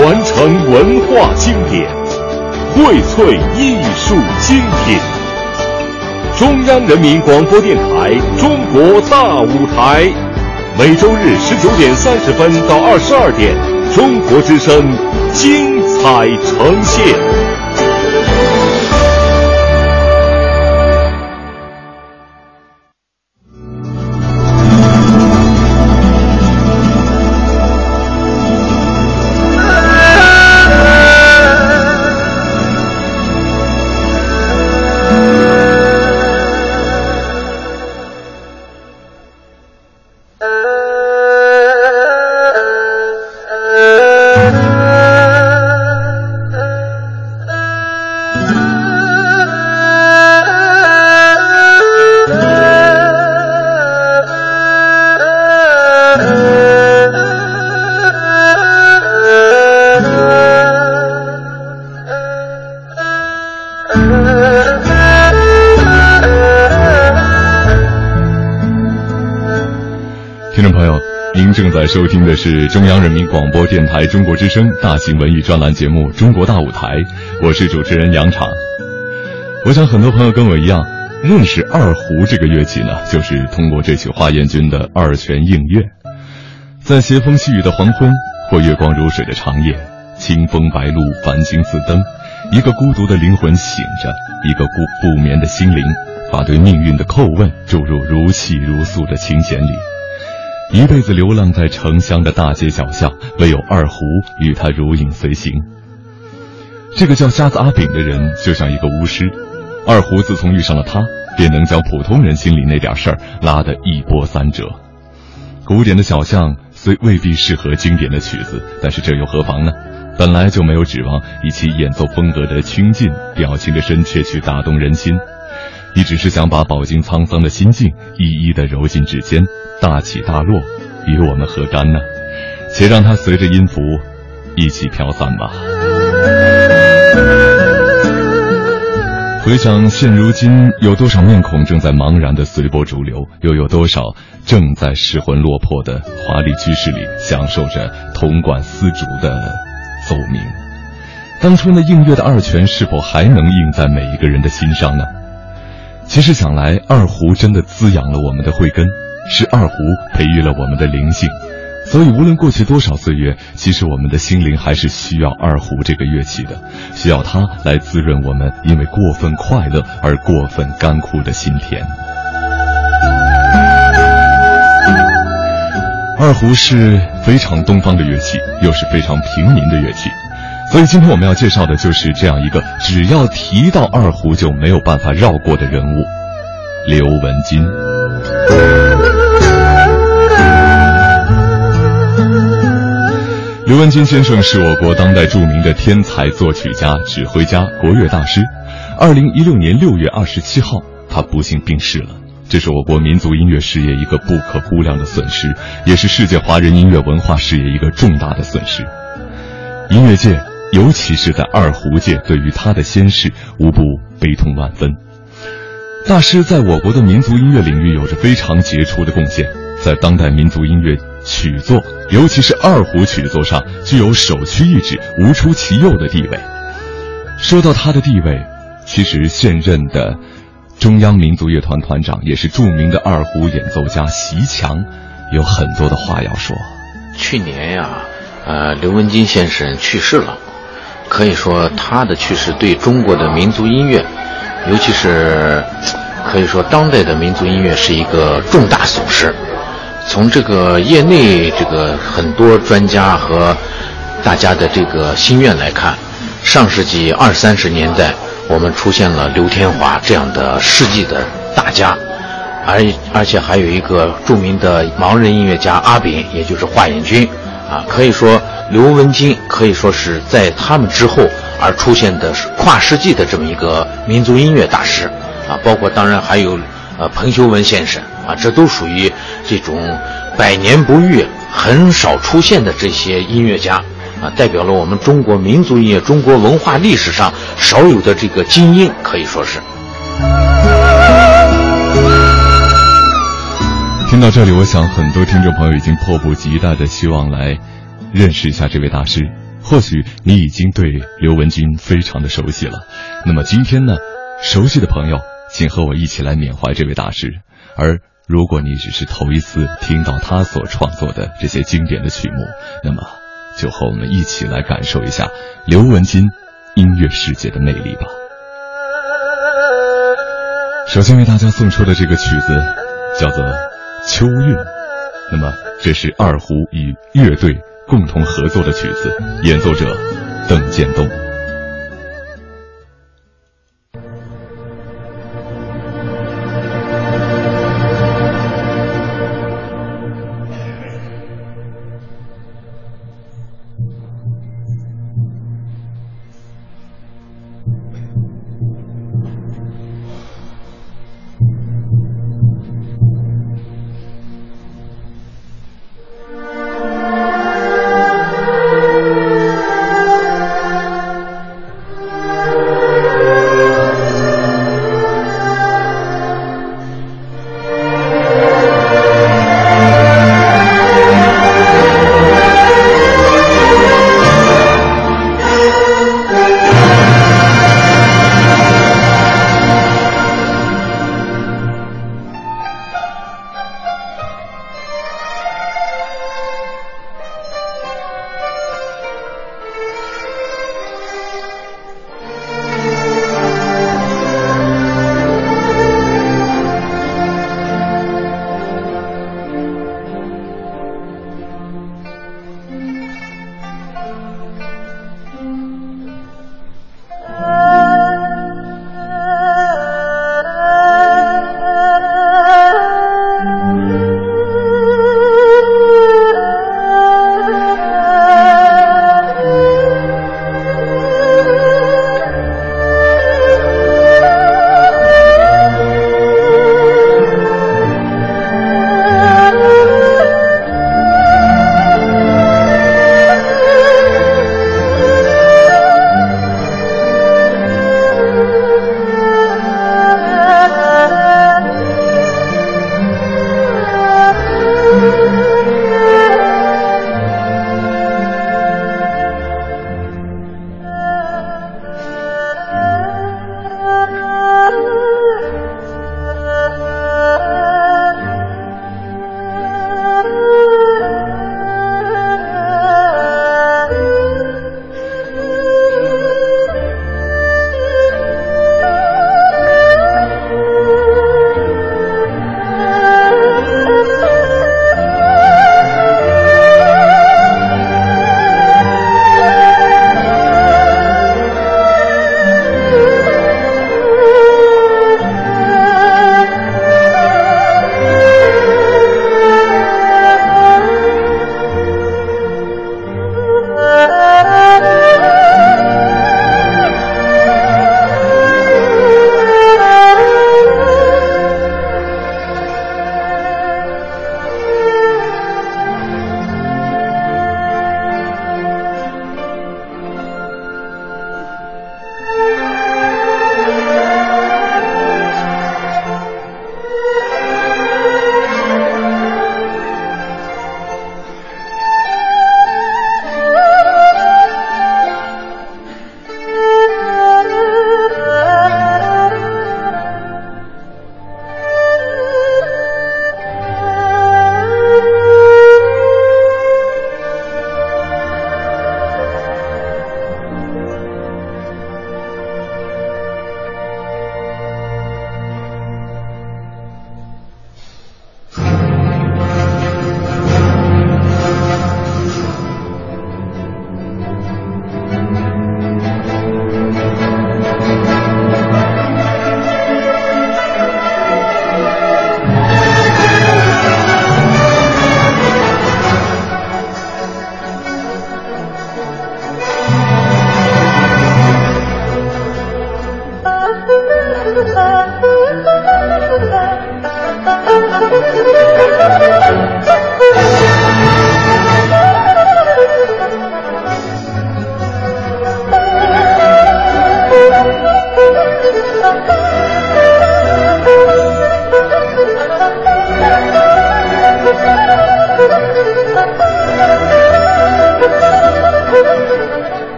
传承文化经典，荟萃艺术精品。中央人民广播电台《中国大舞台》，每周日十九点三十分到二十二点，中国之声精彩呈现。收听的是中央人民广播电台中国之声大型文艺专栏节目《中国大舞台》，我是主持人杨昶。我想很多朋友跟我一样，认识二胡这个乐器呢，就是通过这曲华彦钧的《二泉映月》。在斜风细雨的黄昏，或月光如水的长夜，清风白露，繁星似灯，一个孤独的灵魂醒着，一个不不眠的心灵，把对命运的叩问注入如泣如诉的琴弦里。一辈子流浪在城乡的大街小巷，唯有二胡与他如影随形。这个叫瞎子阿炳的人就像一个巫师，二胡自从遇上了他，便能将普通人心里那点事儿拉得一波三折。古典的小巷虽未必适合经典的曲子，但是这又何妨呢？本来就没有指望以其演奏风格的清劲、表情的深切去打动人心。你只是想把饱经沧桑的心境一一的揉进指尖，大起大落，与我们何干呢？且让它随着音符一起飘散吧。回想现如今，有多少面孔正在茫然的随波逐流，又有多少正在失魂落魄的华丽居室里享受着铜管丝竹的奏鸣？当初那映月的二泉，是否还能映在每一个人的心上呢？其实想来，二胡真的滋养了我们的慧根，是二胡培育了我们的灵性，所以无论过去多少岁月，其实我们的心灵还是需要二胡这个乐器的，需要它来滋润我们因为过分快乐而过分干枯的心田。二胡是非常东方的乐器，又是非常平民的乐器。所以今天我们要介绍的就是这样一个只要提到二胡就没有办法绕过的人物——刘文金。刘文金先生是我国当代著名的天才作曲家、指挥家、国乐大师。二零一六年六月二十七号，他不幸病逝了。这是我国民族音乐事业一个不可估量的损失，也是世界华人音乐文化事业一个重大的损失。音乐界。尤其是在二胡界，对于他的先世，无不悲痛万分。大师在我国的民族音乐领域有着非常杰出的贡献，在当代民族音乐曲作，尤其是二胡曲作上，具有首屈一指、无出其右的地位。说到他的地位，其实现任的中央民族乐团团长，也是著名的二胡演奏家席强，有很多的话要说。去年呀，呃，刘文金先生去世了。可以说，他的去世对中国的民族音乐，尤其是可以说当代的民族音乐是一个重大损失。从这个业内这个很多专家和大家的这个心愿来看，上世纪二三十年代我们出现了刘天华这样的世纪的大家，而而且还有一个著名的盲人音乐家阿炳，也就是华彦钧，啊，可以说。刘文金可以说是在他们之后而出现的是跨世纪的这么一个民族音乐大师，啊，包括当然还有，呃，彭修文先生，啊，这都属于这种百年不遇、很少出现的这些音乐家，啊，代表了我们中国民族音乐、中国文化历史上少有的这个精英，可以说是。听到这里，我想很多听众朋友已经迫不及待的希望来。认识一下这位大师，或许你已经对刘文军非常的熟悉了。那么今天呢，熟悉的朋友，请和我一起来缅怀这位大师。而如果你只是头一次听到他所创作的这些经典的曲目，那么就和我们一起来感受一下刘文金音乐世界的魅力吧。首先为大家送出的这个曲子叫做《秋韵》，那么这是二胡与乐队共同合作的曲子，演奏者邓建东。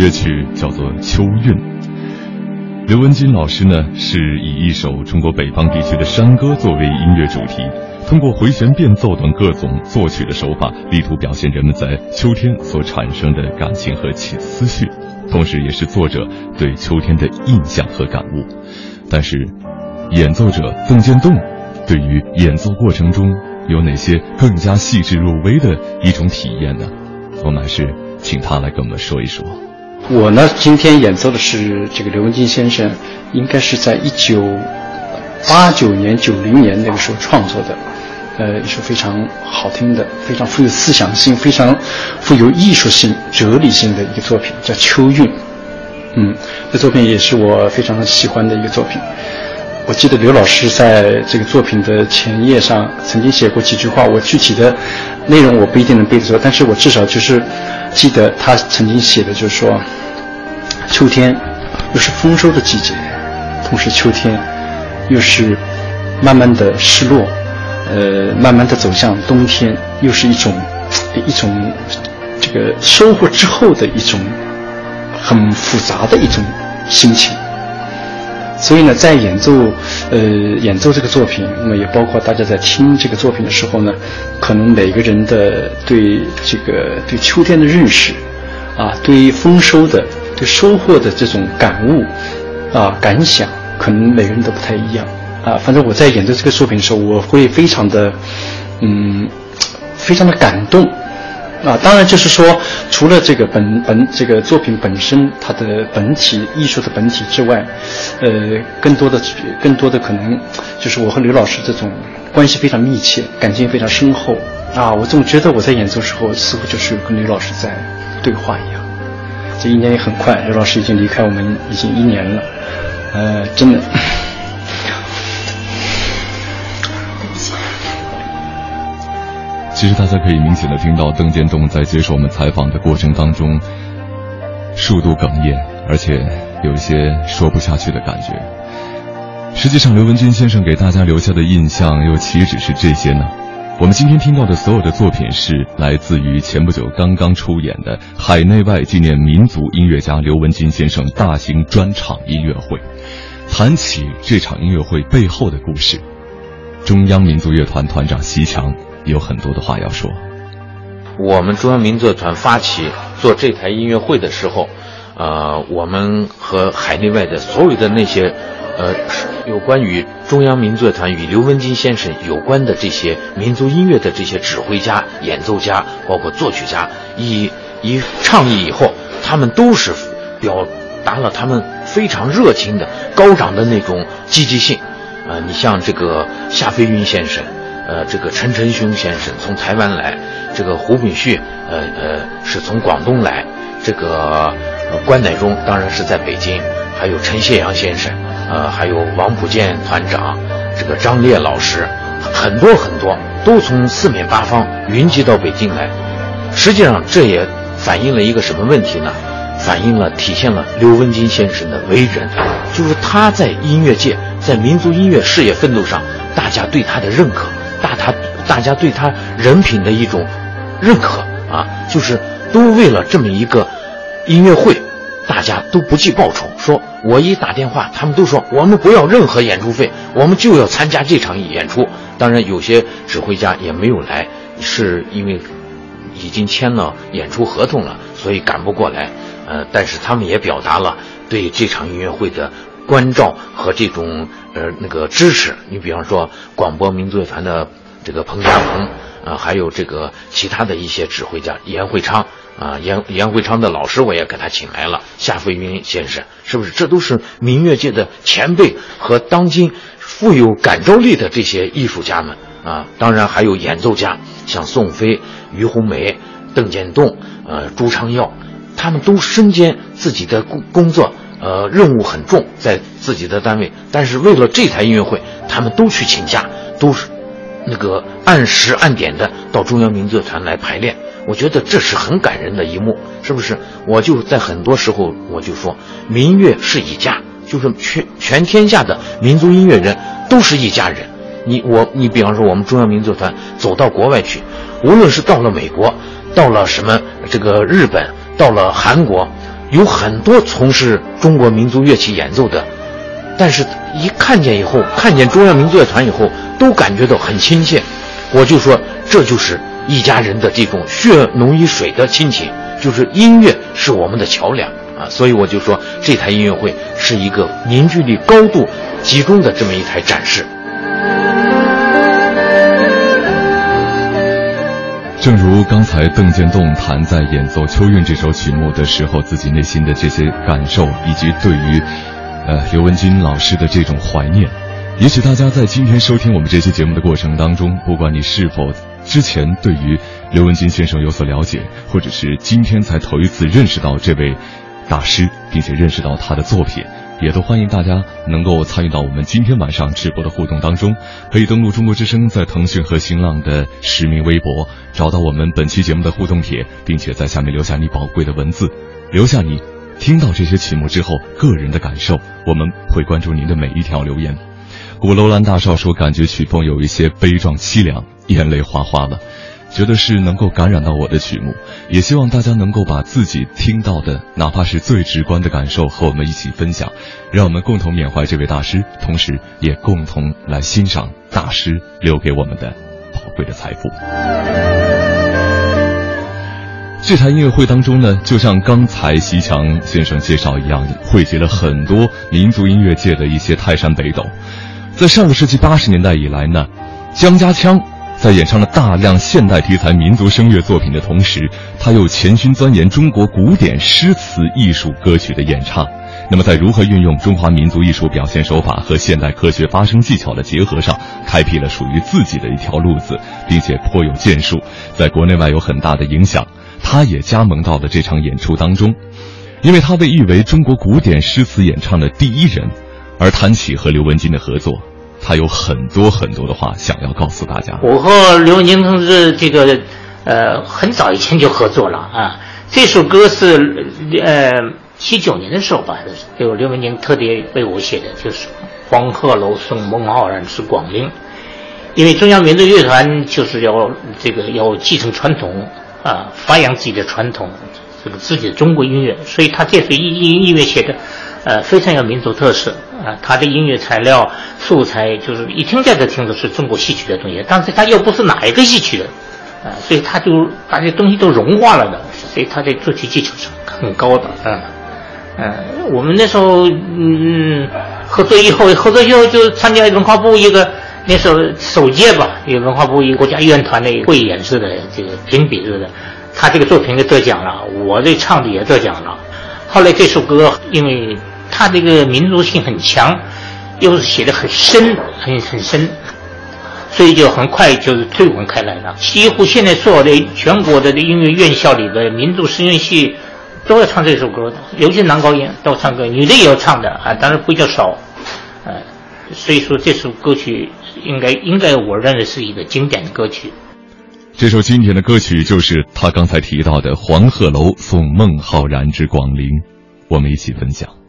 乐曲叫做《秋韵》。刘文金老师呢，是以一首中国北方地区的山歌作为音乐主题，通过回旋变奏等各种作曲的手法，力图表现人们在秋天所产生的感情和思绪，同时也是作者对秋天的印象和感悟。但是，演奏者邓建栋对于演奏过程中有哪些更加细致入微的一种体验呢？我们还是请他来跟我们说一说。我呢，今天演奏的是这个刘文金先生，应该是在一九八九年、九零年那个时候创作的，呃，一首非常好听的、非常富有思想性、非常富有艺术性、哲理性的一个作品，叫《秋韵》。嗯，这作品也是我非常喜欢的一个作品。我记得刘老师在这个作品的前页上曾经写过几句话，我具体的内容我不一定能背得出来，但是我至少就是记得他曾经写的，就是说。秋天又是丰收的季节，同时秋天又是慢慢的失落，呃，慢慢的走向冬天，又是一种一种这个收获之后的一种很复杂的一种心情。所以呢，在演奏呃演奏这个作品，那么也包括大家在听这个作品的时候呢，可能每个人的对这个对秋天的认识啊，对于丰收的。对收获的这种感悟，啊感想，可能每个人都不太一样，啊，反正我在演奏这个作品的时候，我会非常的，嗯，非常的感动，啊，当然就是说，除了这个本本这个作品本身它的本体艺术的本体之外，呃，更多的更多的可能就是我和刘老师这种关系非常密切，感情非常深厚，啊，我总觉得我在演奏时候似乎就是跟刘老师在对话一样。这一年也很快，刘老师已经离开我们已经一年了，呃，真的。其实大家可以明显的听到邓建栋在接受我们采访的过程当中，数度哽咽，而且有一些说不下去的感觉。实际上，刘文军先生给大家留下的印象又岂止是这些呢？我们今天听到的所有的作品是来自于前不久刚刚出演的海内外纪念民族音乐家刘文金先生大型专场音乐会。谈起这场音乐会背后的故事，中央民族乐团团长席强有很多的话要说。我们中央民族乐团发起做这台音乐会的时候，呃，我们和海内外的所有的那些。呃，有关于中央民族乐团与刘文金先生有关的这些民族音乐的这些指挥家、演奏家，包括作曲家，一一倡议以后，他们都是表达了他们非常热情的、高涨的那种积极性。呃，你像这个夏飞云先生，呃，这个陈晨雄先生从台湾来，这个胡炳旭，呃呃，是从广东来，这个关乃忠当然是在北京，还有陈谢阳先生。呃，还有王普建团长，这个张烈老师，很多很多都从四面八方云集到北京来。实际上，这也反映了一个什么问题呢？反映了、体现了刘文金先生的为人，就是他在音乐界、在民族音乐事业奋斗上，大家对他的认可，大他大家对他人品的一种认可啊，就是都为了这么一个音乐会。大家都不计报酬，说我一打电话，他们都说我们不要任何演出费，我们就要参加这场演出。当然，有些指挥家也没有来，是因为已经签了演出合同了，所以赶不过来。呃，但是他们也表达了对这场音乐会的关照和这种呃那个支持。你比方说，广播民族乐团的这个彭家鹏，啊，还有这个其他的一些指挥家严会昌。啊，严严会昌的老师我也给他请来了，夏飞云先生，是不是？这都是民乐界的前辈和当今富有感召力的这些艺术家们啊。当然还有演奏家，像宋飞、于红梅、邓建栋、呃朱昌耀，他们都身兼自己的工工作，呃任务很重，在自己的单位，但是为了这台音乐会，他们都去请假，都是那个按时按点的到中央民乐团来排练。我觉得这是很感人的一幕，是不是？我就在很多时候我就说，民乐是一家，就是全全天下的民族音乐人都是一家人。你我你，比方说我们中央民族团走到国外去，无论是到了美国，到了什么这个日本，到了韩国，有很多从事中国民族乐器演奏的，但是一看见以后，看见中央民族乐团以后，都感觉到很亲切。我就说，这就是一家人的这种血浓于水的亲情，就是音乐是我们的桥梁啊。所以我就说，这台音乐会是一个凝聚力高度集中的这么一台展示。正如刚才邓建栋谈在演奏《秋韵》这首曲目的时候，自己内心的这些感受，以及对于，呃，刘文军老师的这种怀念。也许大家在今天收听我们这期节目的过程当中，不管你是否之前对于刘文金先生有所了解，或者是今天才头一次认识到这位大师，并且认识到他的作品。也都欢迎大家能够参与到我们今天晚上直播的互动当中，可以登录中国之声在腾讯和新浪的实名微博，找到我们本期节目的互动帖，并且在下面留下你宝贵的文字，留下你听到这些曲目之后个人的感受，我们会关注您的每一条留言。古楼兰大少说，感觉曲风有一些悲壮凄凉，眼泪哗哗了。觉得是能够感染到我的曲目，也希望大家能够把自己听到的，哪怕是最直观的感受和我们一起分享，让我们共同缅怀这位大师，同时也共同来欣赏大师留给我们的宝贵的财富。这台音乐会当中呢，就像刚才西强先生介绍一样，汇集了很多民族音乐界的一些泰山北斗。在上个世纪八十年代以来呢，江家枪。在演唱了大量现代题材民族声乐作品的同时，他又潜心钻研中国古典诗词艺术歌曲的演唱。那么，在如何运用中华民族艺术表现手法和现代科学发声技巧的结合上，开辟了属于自己的一条路子，并且颇有建树，在国内外有很大的影响。他也加盟到了这场演出当中，因为他被誉为中国古典诗词演唱的第一人。而谈起和刘文金的合作。他有很多很多的话想要告诉大家。我和刘文金同志这个，呃，很早以前就合作了啊。这首歌是呃七九年的时候吧，有刘文金特别为我写的，就是《黄鹤楼送孟浩然之广陵》。因为中央民族乐团就是要这个要继承传统啊，发扬自己的传统，这个自己的中国音乐，所以他这首音音乐写的。呃，非常有民族特色啊！他的音乐材料素材就是一听这个听出是中国戏曲的东西，但是他又不是哪一个戏曲的，啊，所以他就把这东西都融化了的，所以他的作曲技巧是很高的，嗯嗯。我们那时候嗯合作以后，合作以后就参加文化部一个那时候首届吧，一个文化部一个国家乐团的汇演式的这个评比似的，他这个作品就得奖了，我这唱的也得奖了。后来这首歌因为。他这个民族性很强，又是写的很深，很很深，所以就很快就是推广开来了。几乎现在所有的全国的音乐院校里的民族声乐系都要唱这首歌的，尤其男高音都唱歌，女的也要唱的啊，当然比较少，呃，所以说这首歌曲应该应该我认为是一个经典的歌曲。这首经典的歌曲就是他刚才提到的《黄鹤楼送孟浩然之广陵》，我们一起分享。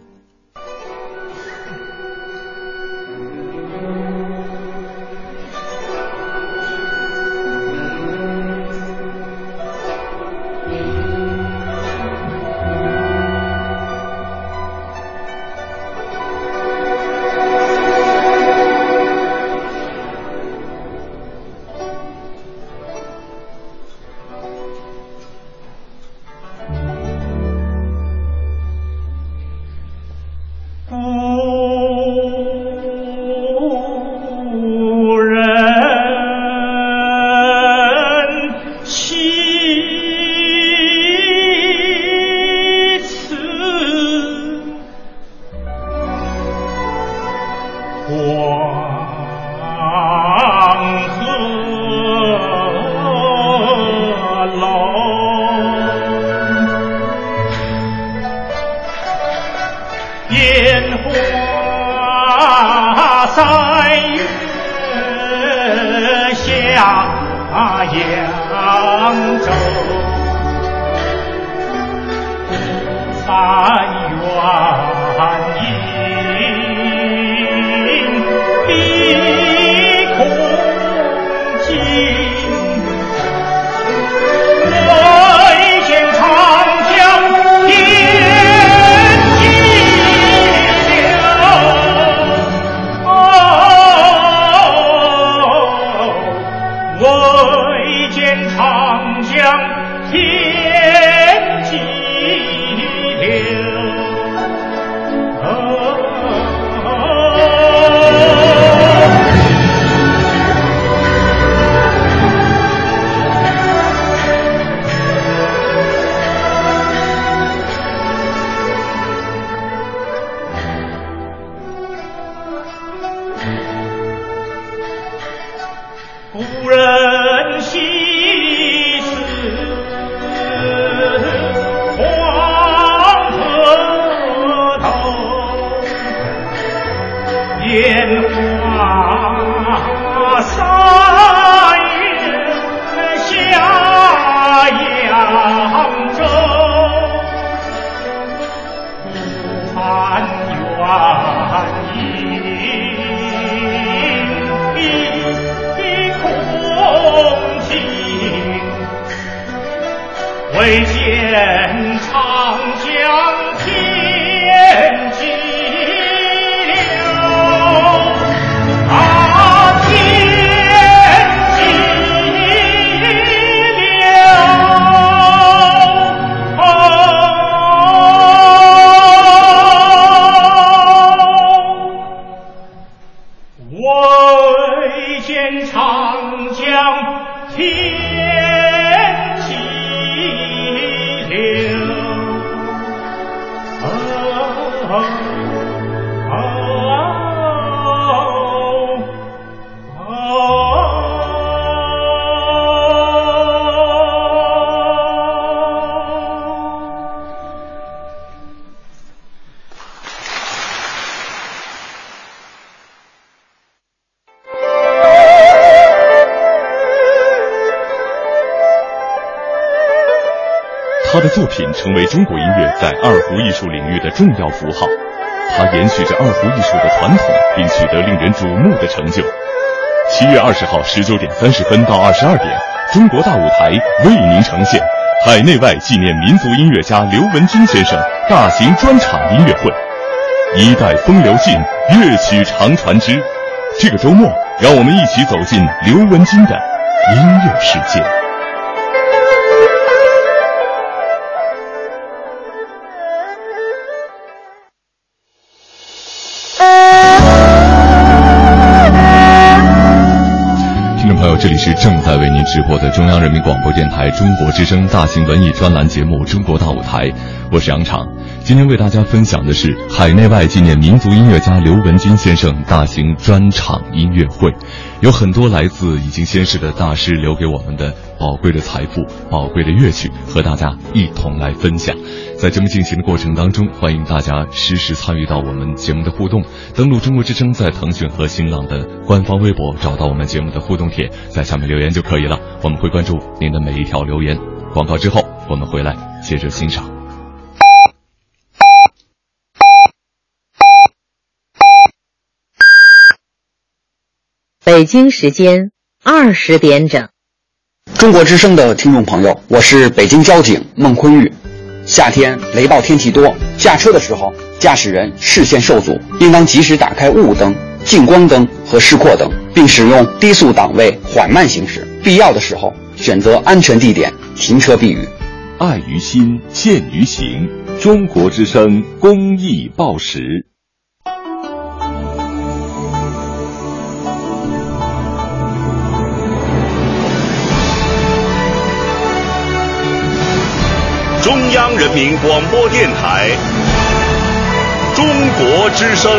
他的品成为中国音乐在二胡艺术领域的重要符号，他延续着二胡艺术的传统，并取得令人瞩目的成就。七月二十号十九点三十分到二十二点，中国大舞台为您呈现海内外纪念民族音乐家刘文军先生大型专场音乐会，《一代风流尽，乐曲长传之》。这个周末，让我们一起走进刘文军的音乐世界。这里是正在为您直播的中央人民广播电台中国之声大型文艺专栏节目《中国大舞台》，我是杨畅。今天为大家分享的是海内外纪念民族音乐家刘文军先生大型专场音乐会，有很多来自已经仙逝的大师留给我们的宝贵的财富、宝贵的乐曲，和大家一同来分享。在节目进行的过程当中，欢迎大家实时参与到我们节目的互动。登录中国之声，在腾讯和新浪的官方微博找到我们节目的互动帖，在下面留言就可以了。我们会关注您的每一条留言。广告之后，我们回来接着欣赏。北京时间二十点整，中国之声的听众朋友，我是北京交警孟坤玉。夏天雷暴天气多，驾车的时候，驾驶人视线受阻，应当及时打开雾灯、近光灯和示廓灯，并使用低速档位缓慢行驶。必要的时候，选择安全地点停车避雨。爱于心，见于行。中国之声公益报时。中央人民广播电台《中国之声》，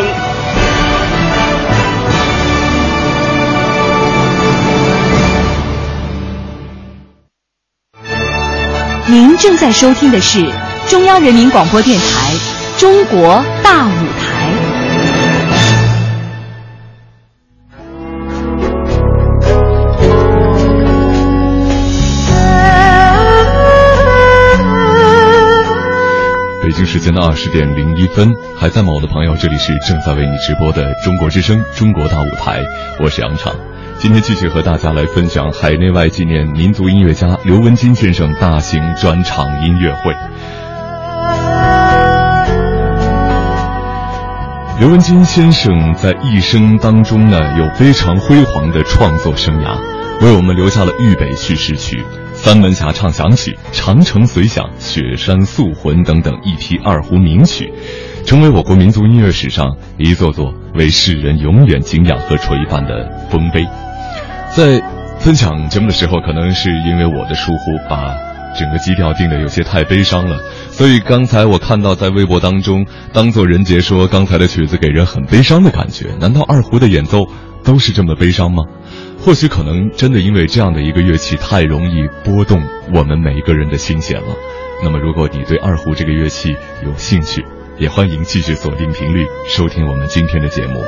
您正在收听的是中央人民广播电台《中国大舞台》。时间的二十点零一分，还在吗？我的朋友，这里是正在为你直播的中国之声《中国大舞台》，我是杨畅。今天继续和大家来分享海内外纪念民族音乐家刘文金先生大型专场音乐会。刘文金先生在一生当中呢，有非常辉煌的创作生涯，为我们留下了《豫北叙事曲》。三门峡唱响曲、长城随响、雪山宿魂等等一批二胡名曲，成为我国民族音乐史上一座座为世人永远敬仰和垂范的丰碑。在分享节目的时候，可能是因为我的疏忽，把整个基调定的有些太悲伤了，所以刚才我看到在微博当中，当做人杰说刚才的曲子给人很悲伤的感觉。难道二胡的演奏都是这么悲伤吗？或许可能真的因为这样的一个乐器太容易拨动我们每一个人的心弦了。那么如果你对二胡这个乐器有兴趣也欢迎继续锁定频率收听我们今天的节目。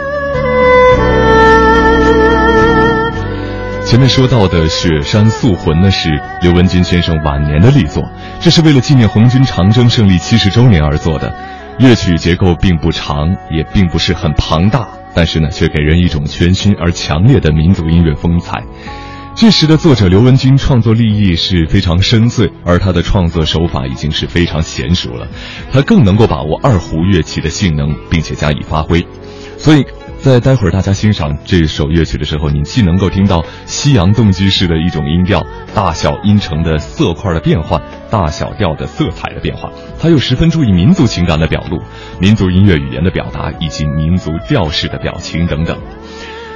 前面说到的雪山素魂呢是刘文军先生晚年的力作这是为了纪念红军长征胜利七十周年而做的。乐曲结构并不长也并不是很庞大。但是呢，却给人一种全新而强烈的民族音乐风采。这时的作者刘文君创作立意是非常深邃，而他的创作手法已经是非常娴熟了，他更能够把握二胡乐器的性能，并且加以发挥，所以。在待会儿大家欣赏这首乐曲的时候，你既能够听到西洋动机式的一种音调、大小音程的色块的变换、大小调的色彩的变化，它又十分注意民族情感的表露、民族音乐语言的表达以及民族调式的表情等等。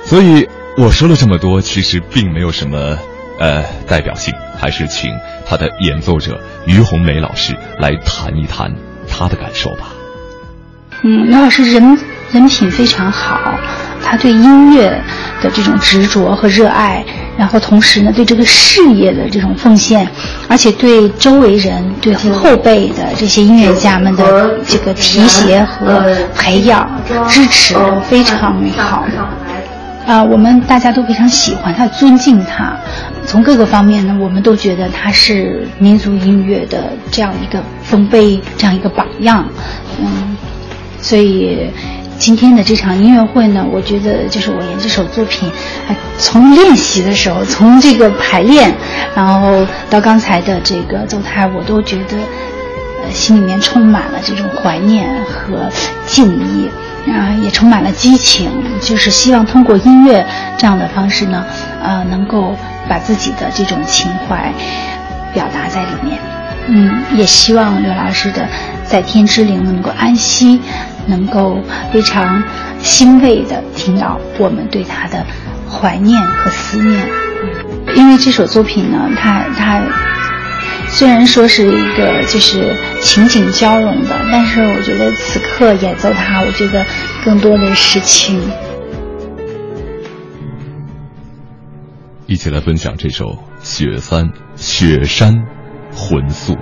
所以我说了这么多，其实并没有什么呃代表性，还是请他的演奏者于红梅老师来谈一谈他的感受吧。嗯，刘老师人。人品非常好，他对音乐的这种执着和热爱，然后同时呢，对这个事业的这种奉献，而且对周围人、对后辈的这些音乐家们的这个提携和培养、支持非常好。啊，我们大家都非常喜欢他，尊敬他。从各个方面呢，我们都觉得他是民族音乐的这样一个丰碑，这样一个榜样。嗯，所以。今天的这场音乐会呢，我觉得就是我演这首作品，从练习的时候，从这个排练，然后到刚才的这个奏台，我都觉得，呃，心里面充满了这种怀念和敬意，啊，也充满了激情，就是希望通过音乐这样的方式呢，呃，能够把自己的这种情怀表达在里面。嗯，也希望刘老师的在天之灵能够安息。能够非常欣慰的听到我们对他的怀念和思念，因为这首作品呢，它它虽然说是一个就是情景交融的，但是我觉得此刻演奏它，我觉得更多的是情。一起来分享这首《雪山雪山魂宿》。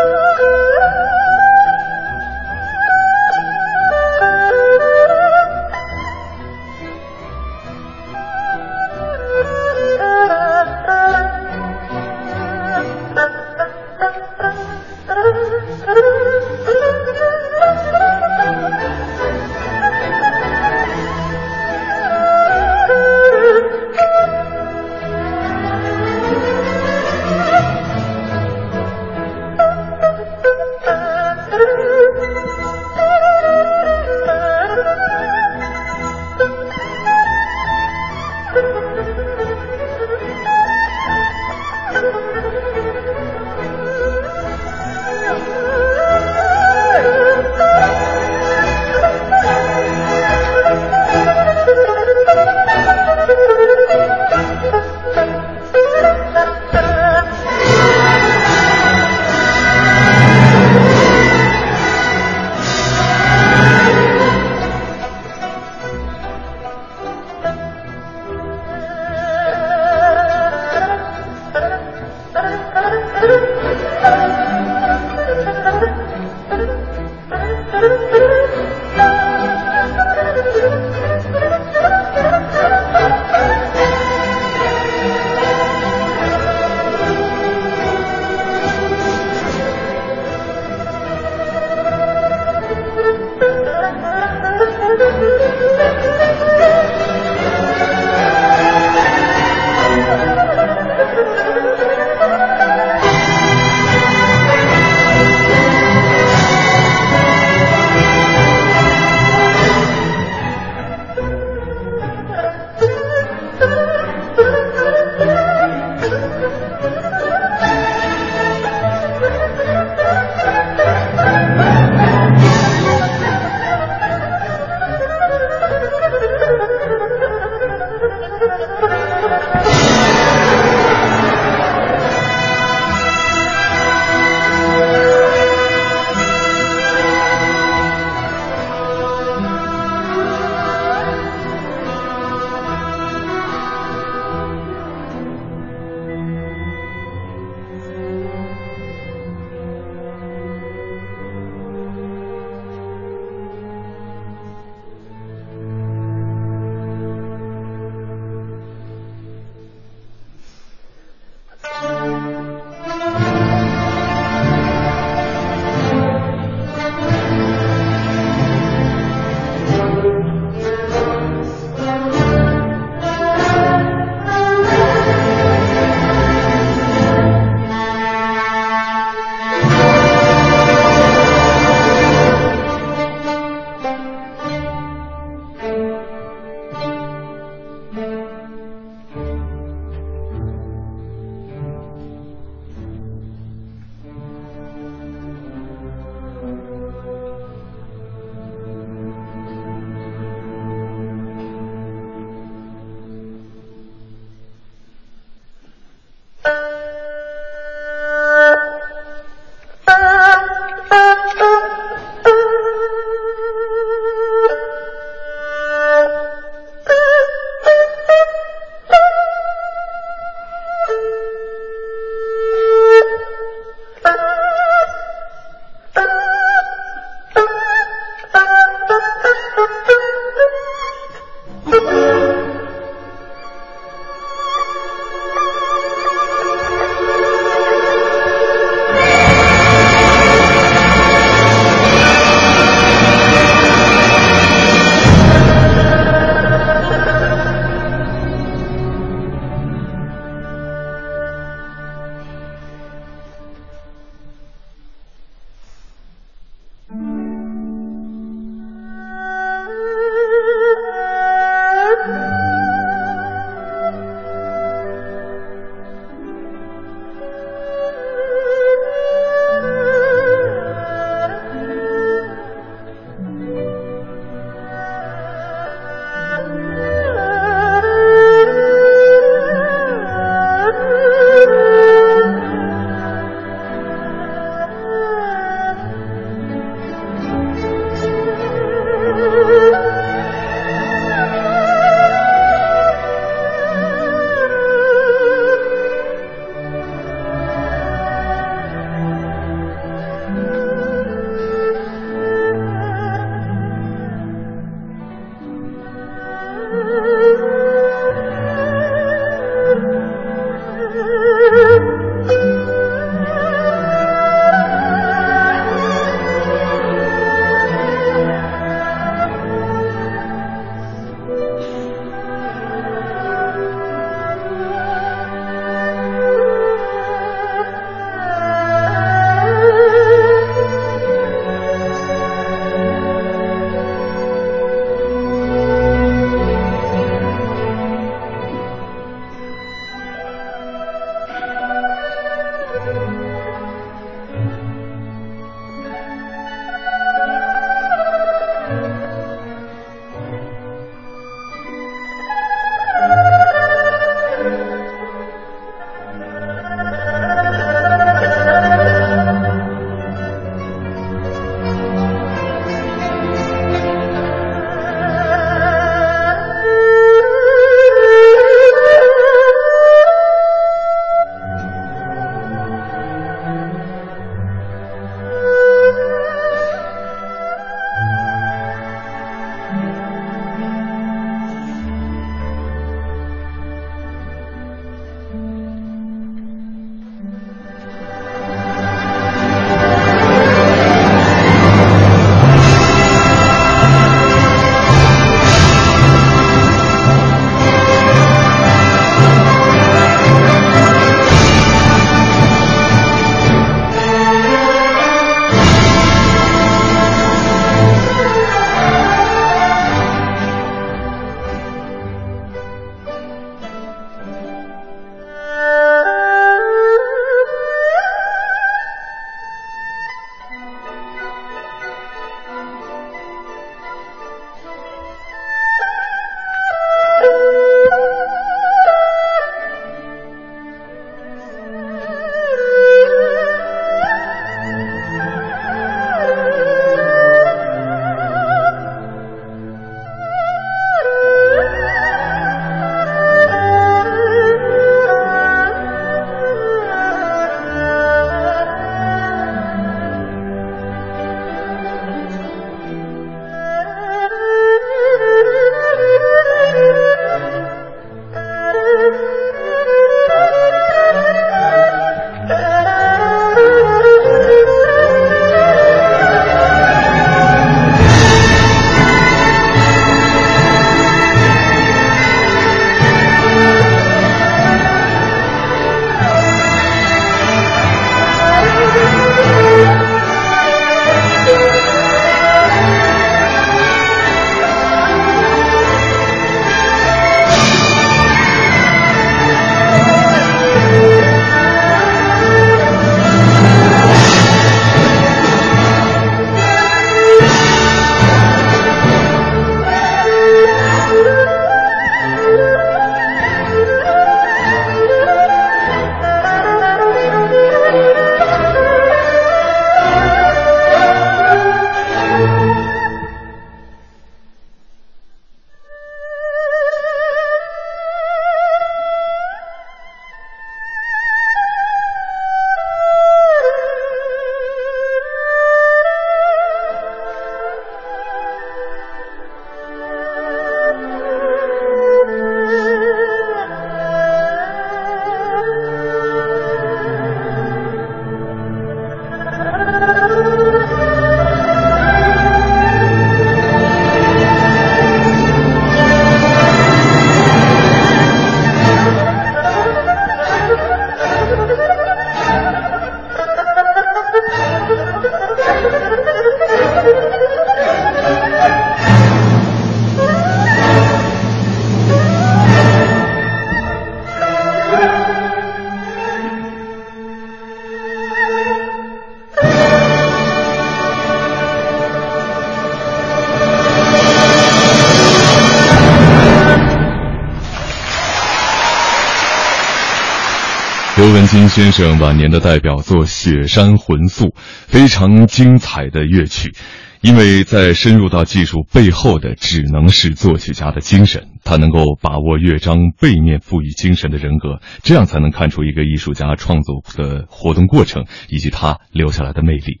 先生晚年的代表作《雪山魂宿》，非常精彩的乐曲。因为在深入到技术背后的，只能是作曲家的精神。他能够把握乐章背面赋予精神的人格，这样才能看出一个艺术家创作的活动过程以及他留下来的魅力。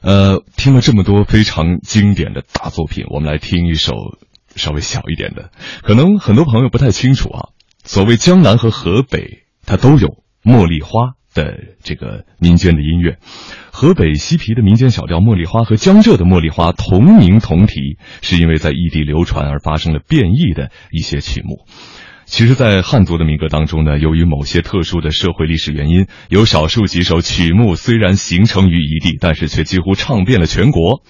呃，听了这么多非常经典的大作品，我们来听一首稍微小一点的。可能很多朋友不太清楚啊，所谓江南和河北，它都有茉莉花。的这个民间的音乐，河北西皮的民间小调《茉莉花》和江浙的《茉莉花》同名同题，是因为在异地流传而发生了变异的一些曲目。其实，在汉族的民歌当中呢，由于某些特殊的社会历史原因，有少数几首曲目虽然形成于一地，但是却几乎唱遍了全国。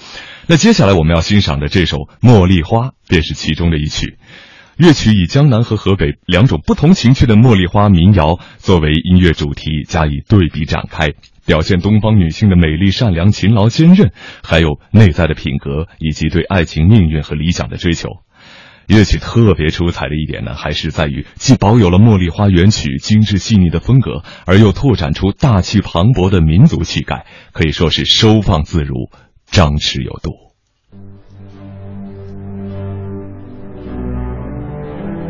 那接下来我们要欣赏的这首《茉莉花》便是其中的一曲。乐曲以江南和河北两种不同情趣的茉莉花民谣作为音乐主题，加以对比展开，表现东方女性的美丽、善良、勤劳、坚韧，还有内在的品格以及对爱情、命运和理想的追求。乐曲特别出彩的一点呢，还是在于既保有了茉莉花原曲精致细腻的风格，而又拓展出大气磅礴的民族气概，可以说是收放自如，张弛有度。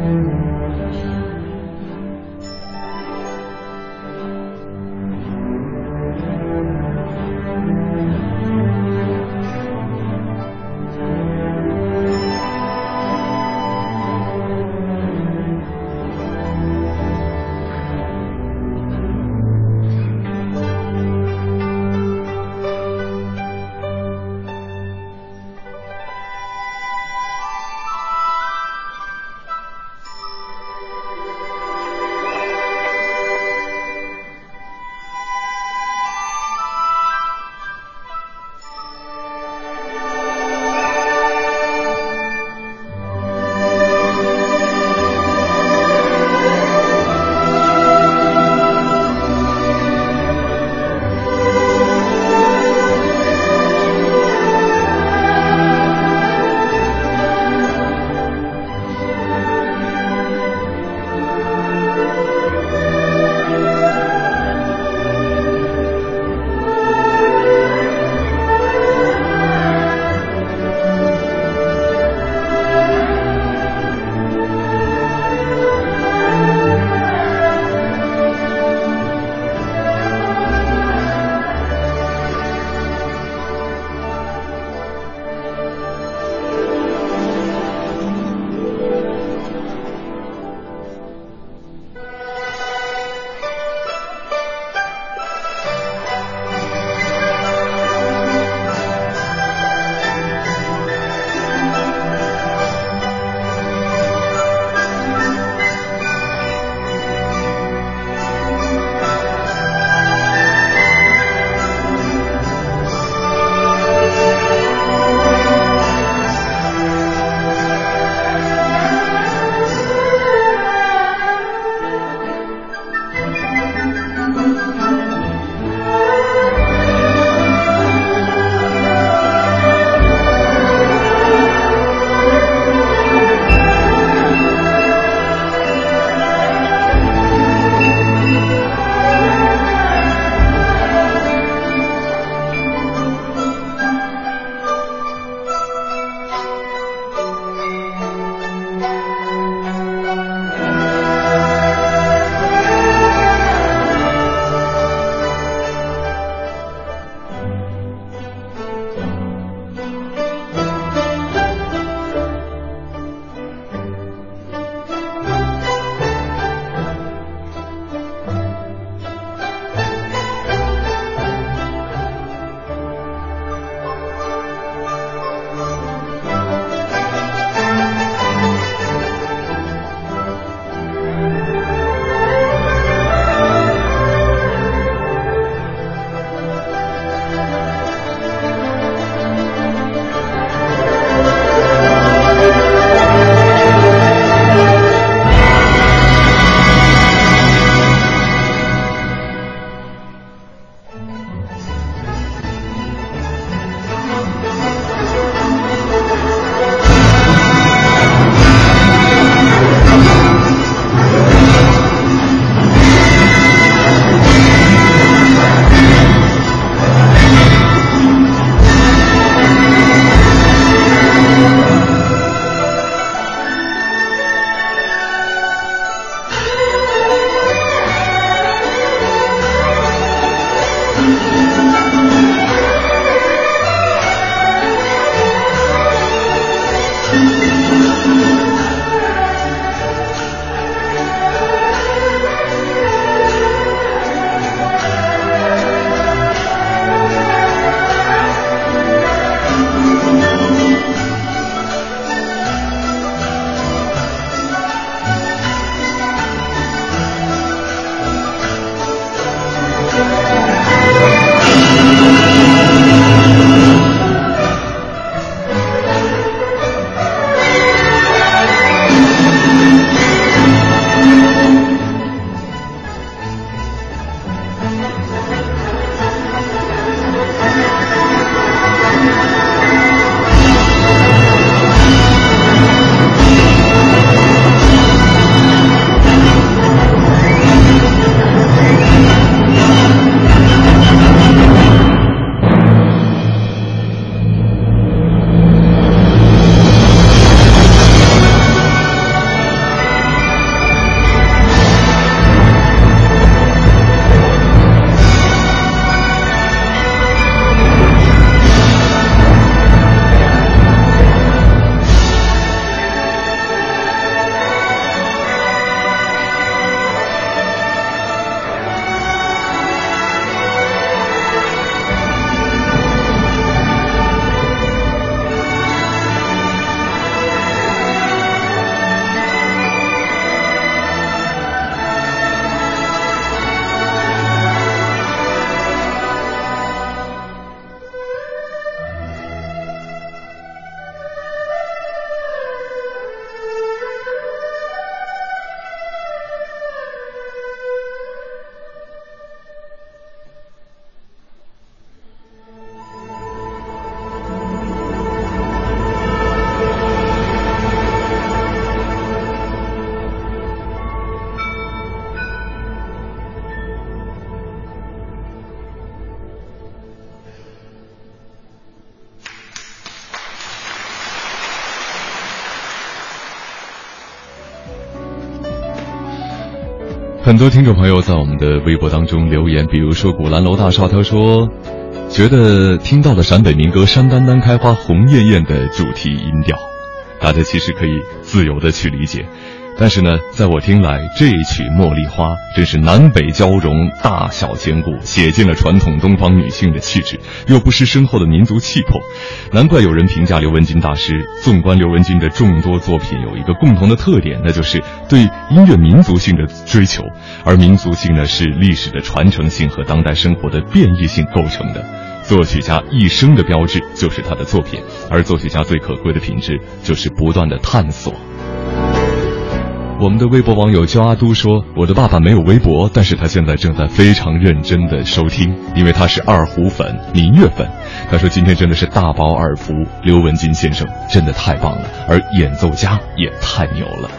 Amen. 很多听众朋友在我们的微博当中留言，比如说古兰楼大少，他说觉得听到了陕北民歌《山丹丹开花红艳艳》的主题音调，大家其实可以自由的去理解。但是呢，在我听来，这一曲《茉莉花》真是南北交融，大小兼顾，写尽了传统东方女性的气质，又不失深厚的民族气魄。难怪有人评价刘文金大师。纵观刘文金的众多作品，有一个共同的特点，那就是对音乐民族性的追求。而民族性呢，是历史的传承性和当代生活的变异性构成的。作曲家一生的标志就是他的作品，而作曲家最可贵的品质就是不断的探索。我们的微博网友焦阿都说：“我的爸爸没有微博，但是他现在正在非常认真的收听，因为他是二胡粉、民乐粉。他说今天真的是大饱耳福，刘文金先生真的太棒了，而演奏家也太牛了，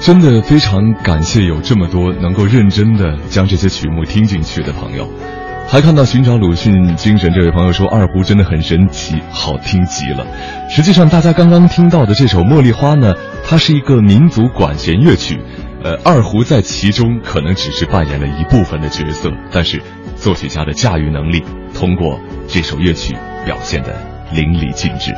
真的非常感谢有这么多能够认真的将这些曲目听进去的朋友。”还看到寻找鲁迅精神这位朋友说二胡真的很神奇，好听极了。实际上，大家刚刚听到的这首《茉莉花》呢，它是一个民族管弦乐曲，呃，二胡在其中可能只是扮演了一部分的角色，但是作曲家的驾驭能力通过这首乐曲表现的淋漓尽致。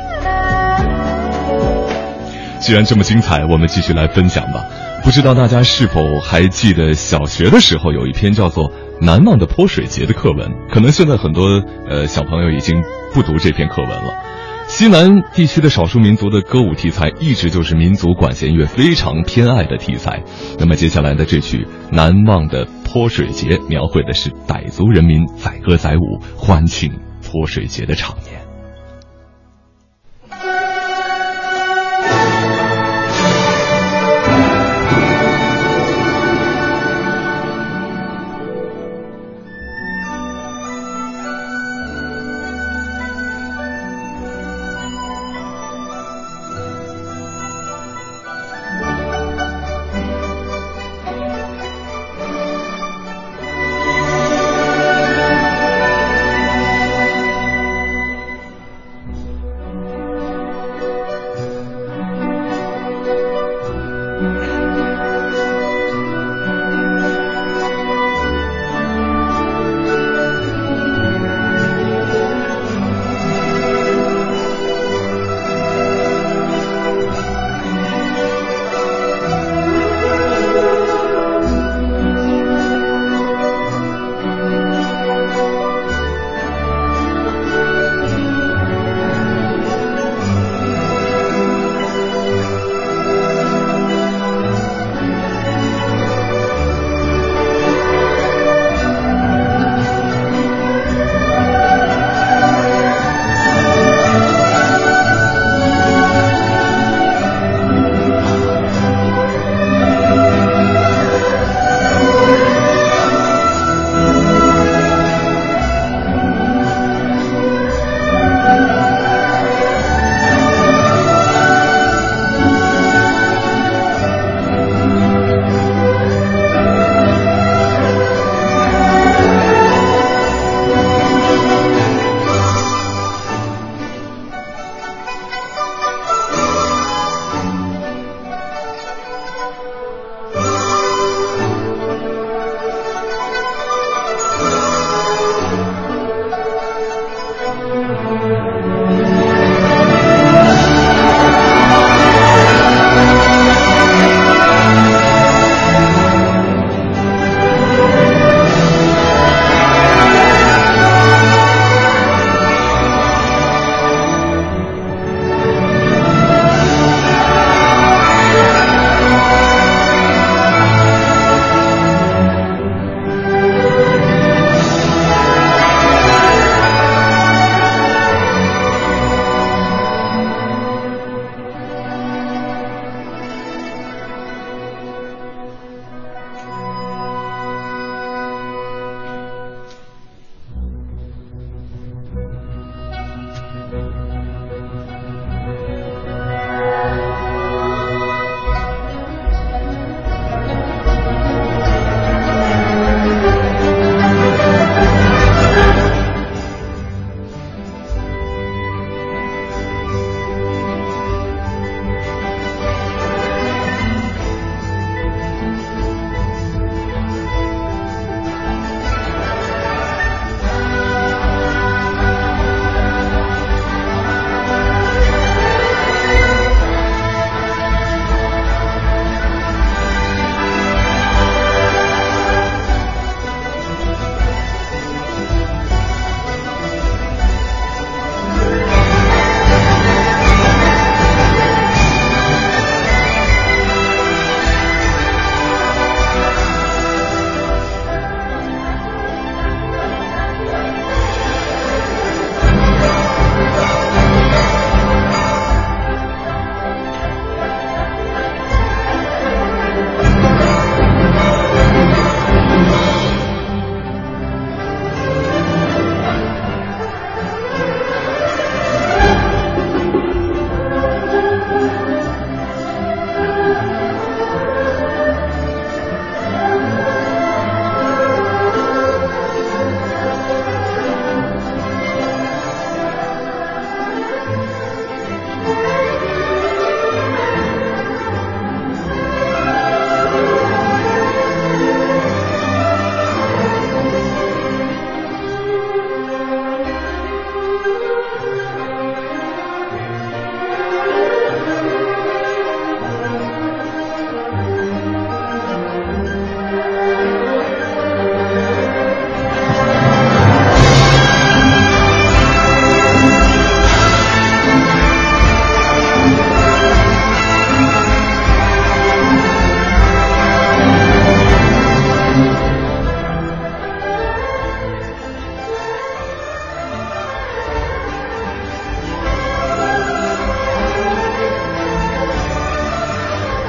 既然这么精彩，我们继续来分享吧。不知道大家是否还记得小学的时候有一篇叫做。难忘的泼水节的课文，可能现在很多呃小朋友已经不读这篇课文了。西南地区的少数民族的歌舞题材，一直就是民族管弦乐非常偏爱的题材。那么接下来的这曲《难忘的泼水节》，描绘的是傣族人民载歌载舞、欢庆泼水节的场面。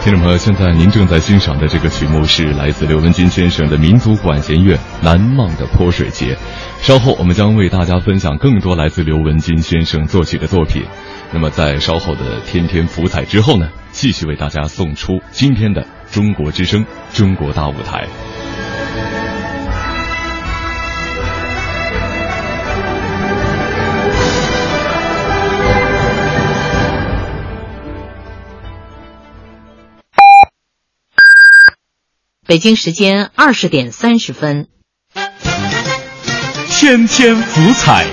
听众朋友，现在您正在欣赏的这个曲目是来自刘文金先生的民族管弦乐《难忘的泼水节》。稍后我们将为大家分享更多来自刘文金先生作曲的作品。那么在稍后的天天福彩之后呢，继续为大家送出今天的中国之声《中国大舞台》。北京时间二十点三十分，天天福彩。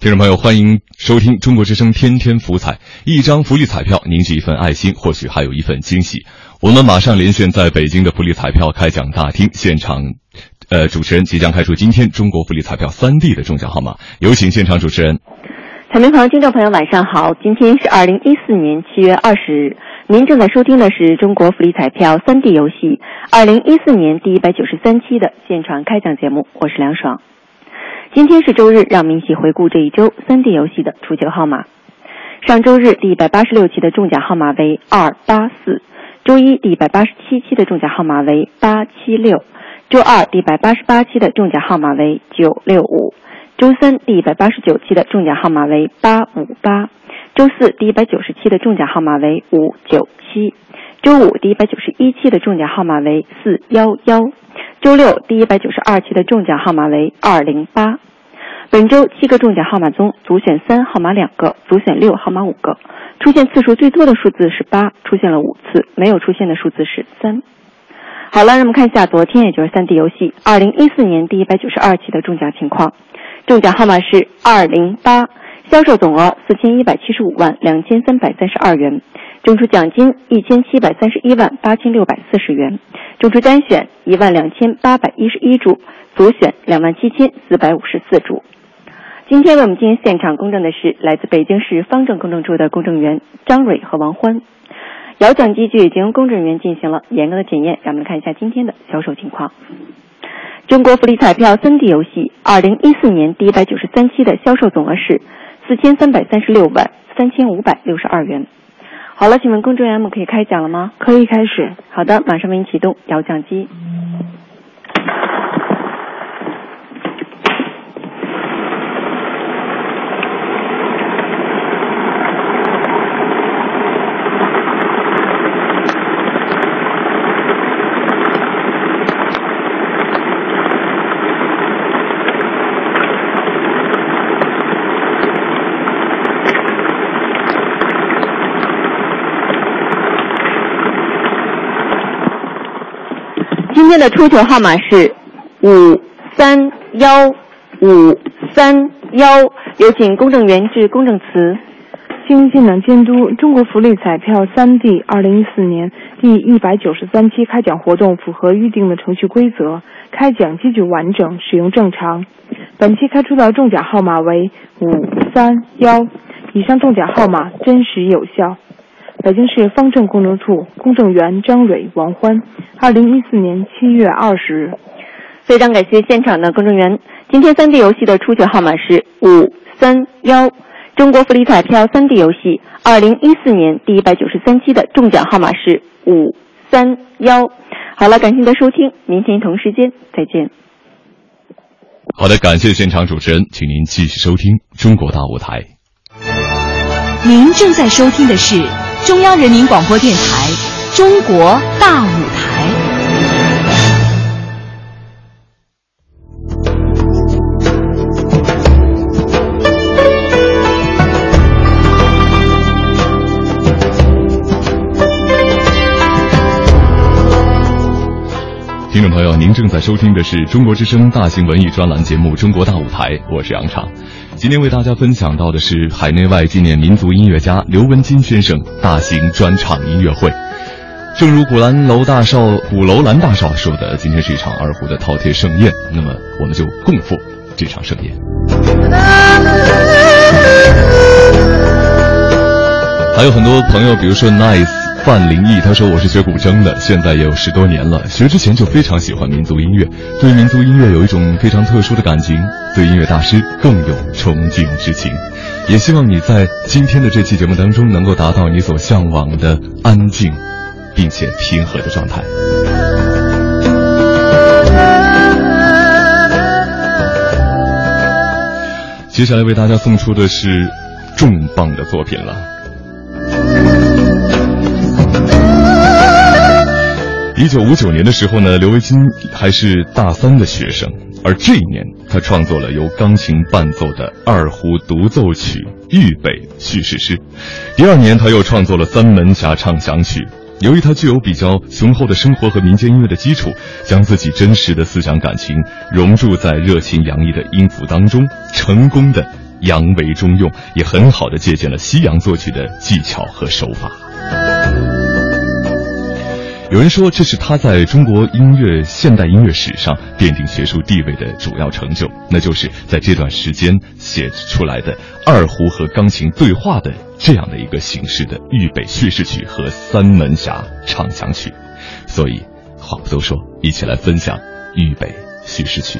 听众朋友，欢迎收听中国之声《天天福彩》。一张福利彩票，凝聚一份爱心，或许还有一份惊喜。我们马上连线在北京的福利彩票开奖大厅现场，呃，主持人即将开出今天中国福利彩票三 D 的中奖号码，有请现场主持人。彩民朋友、听众朋友，晚上好！今天是二零一四年七月二十日。您正在收听的是中国福利彩票三 D 游戏二零一四年第一百九十三期的现场开奖节目，我是梁爽。今天是周日，让我们一起回顾这一周三 D 游戏的出球号码。上周日第一百八十六期的中奖号码为二八四，周一第一百八十七期的中奖号码为八七六，周二第一百八十八期的中奖号码为九六五，周三第一百八十九期的中奖号码为八五八。周四第一百九十期的中奖号码为五九七，周五第一百九十一期的中奖号码为四幺幺，周六第一百九十二期的中奖号码为二零八。本周七个中奖号码中，组选三号码两个，组选六号码五个。出现次数最多的数字是八，出现了五次；没有出现的数字是三。好了，让我们看一下昨天，也就是三 D 游戏二零一四年第一百九十二期的中奖情况。中奖号码是二零八。销售总额四千一百七十五万两千三百三十二元，中出奖金一千七百三十一万八千六百四十元，中出单选一万两千八百一十一注，组选两万七千四百五十四注。今天为我们进行现场公证的是来自北京市方正公证处的公证员张蕊和王欢。摇奖机具已经公证人员进行了严格的检验，让我们看一下今天的销售情况。中国福利彩票三 D 游戏二零一四年第一百九十三期的销售总额是。四千三百三十六万三千五百六十二元。好了，请问公证员们可以开奖了吗？可以开始。好的，马上为您启动摇奖机。今天的出球号码是五三幺五三幺，有请公证员致公证词。经现场监督，中国福利彩票三 D 二零一四年第一百九十三期开奖活动符合预定的程序规则，开奖机具完整，使用正常。本期开出的中奖号码为五三幺，以上中奖号码真实有效。北京市方正公证处公证员张蕊、王欢，二零一四年七月二十日。非常感谢现场的公证员。今天三 D 游戏的出球号码是五三幺。中国福利彩票三 D 游戏二零一四年第一百九十三期的中奖号码是五三幺。好了，感谢您的收听，明天同时间再见。好的，感谢现场主持人，请您继续收听《中国大舞台》。您正在收听的是。中央人民广播电台《中国大舞台》。听众朋友，您正在收听的是中国之声大型文艺专栏节目《中国大舞台》，我是杨畅。今天为大家分享到的是海内外纪念民族音乐家刘文金先生大型专场音乐会。正如古兰楼大少、古楼兰大少说的，今天是一场二胡的饕餮盛宴。那么，我们就共赴这场盛宴。还有很多朋友，比如说 Nice。范林毅他说：“我是学古筝的，现在也有十多年了。学之前就非常喜欢民族音乐，对民族音乐有一种非常特殊的感情，对音乐大师更有崇敬之情。也希望你在今天的这期节目当中能够达到你所向往的安静，并且平和的状态。接下来为大家送出的是重磅的作品了。一九五九年的时候呢，刘维金还是大三的学生，而这一年他创作了由钢琴伴奏的二胡独奏曲《豫北叙事诗》。第二年，他又创作了三门峡畅想曲。由于他具有比较雄厚的生活和民间音乐的基础，将自己真实的思想感情融入在热情洋溢的音符当中，成功的扬为中用，也很好的借鉴了西洋作曲的技巧和手法。有人说，这是他在中国音乐现代音乐史上奠定学术地位的主要成就，那就是在这段时间写出来的二胡和钢琴对话的这样的一个形式的豫北叙事曲和三门峡唱响曲。所以，话不多说，一起来分享豫北叙事曲。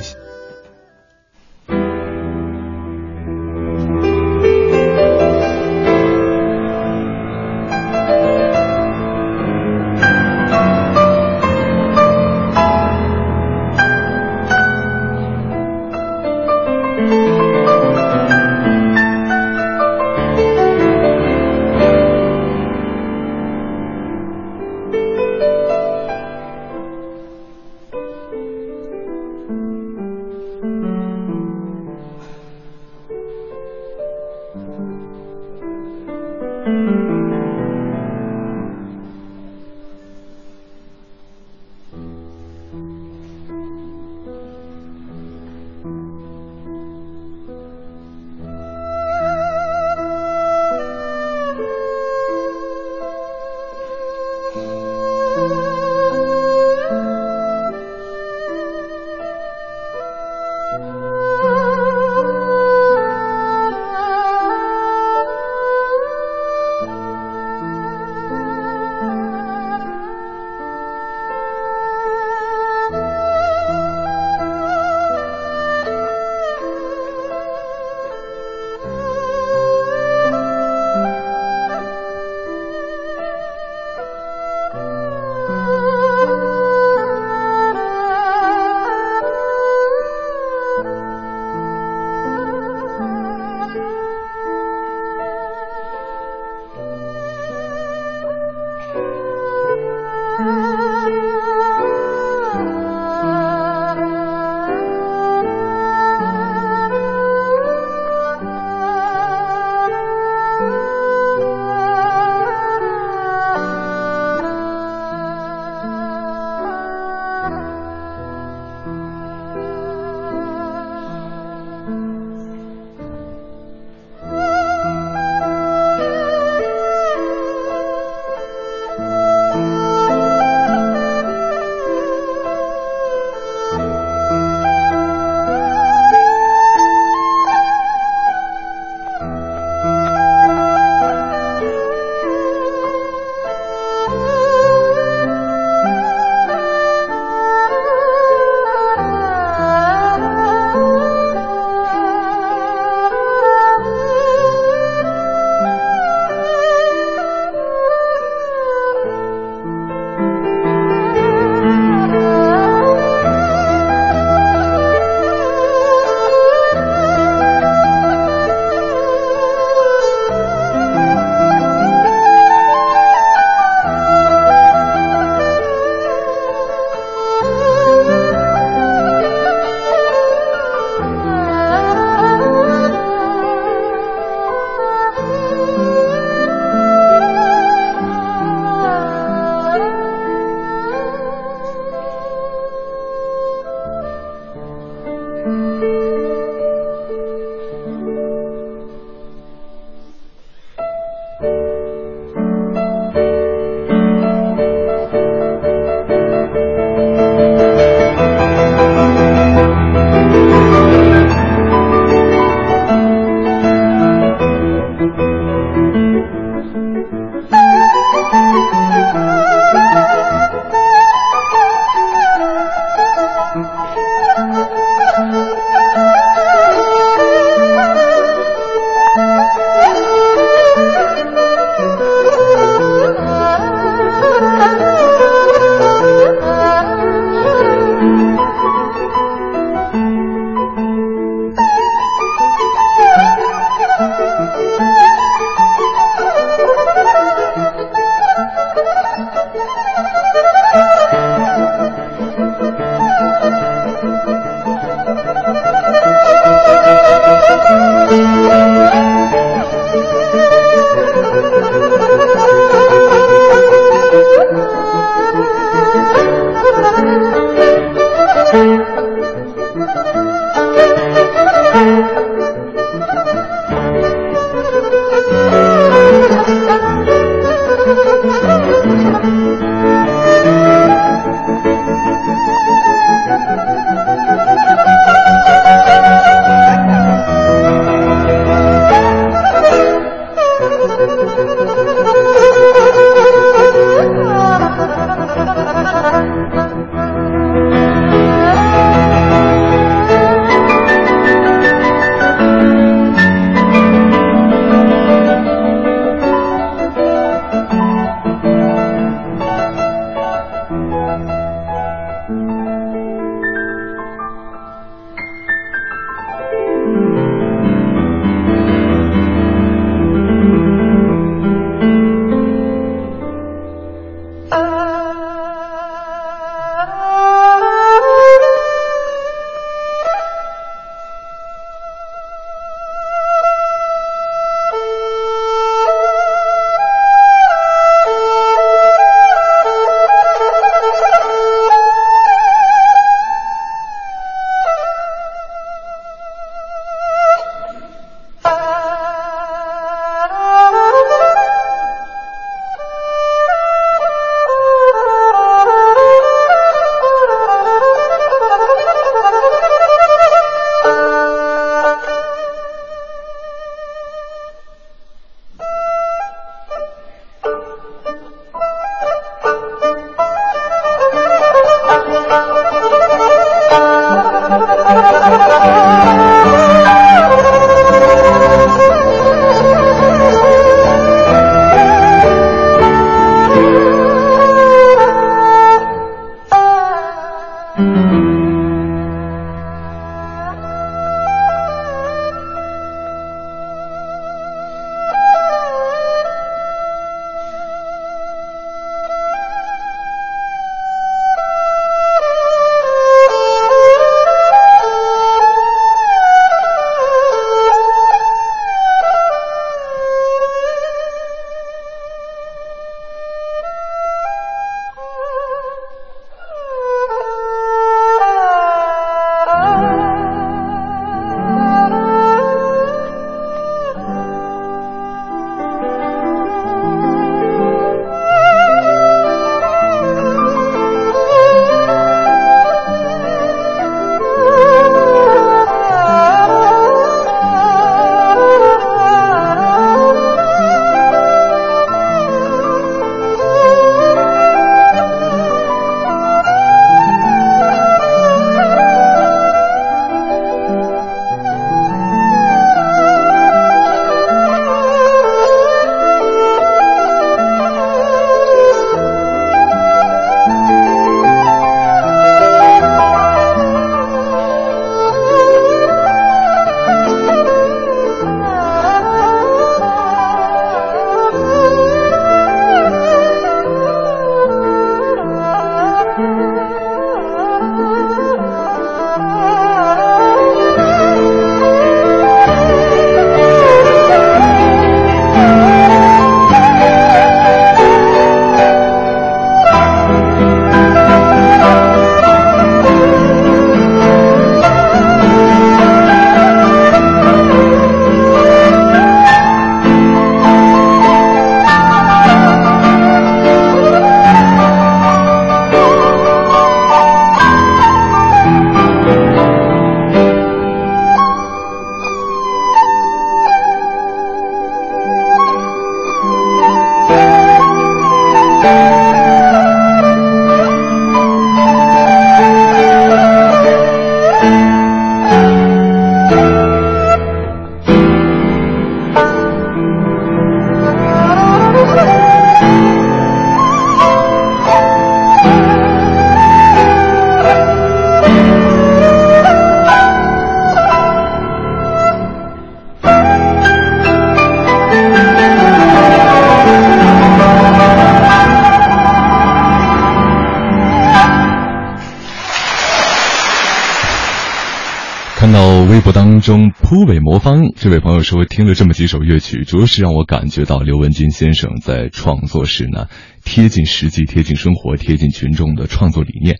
中铺尾魔方这位朋友说，听了这么几首乐曲，着实让我感觉到刘文金先生在创作时呢，贴近实际、贴近生活、贴近群众的创作理念。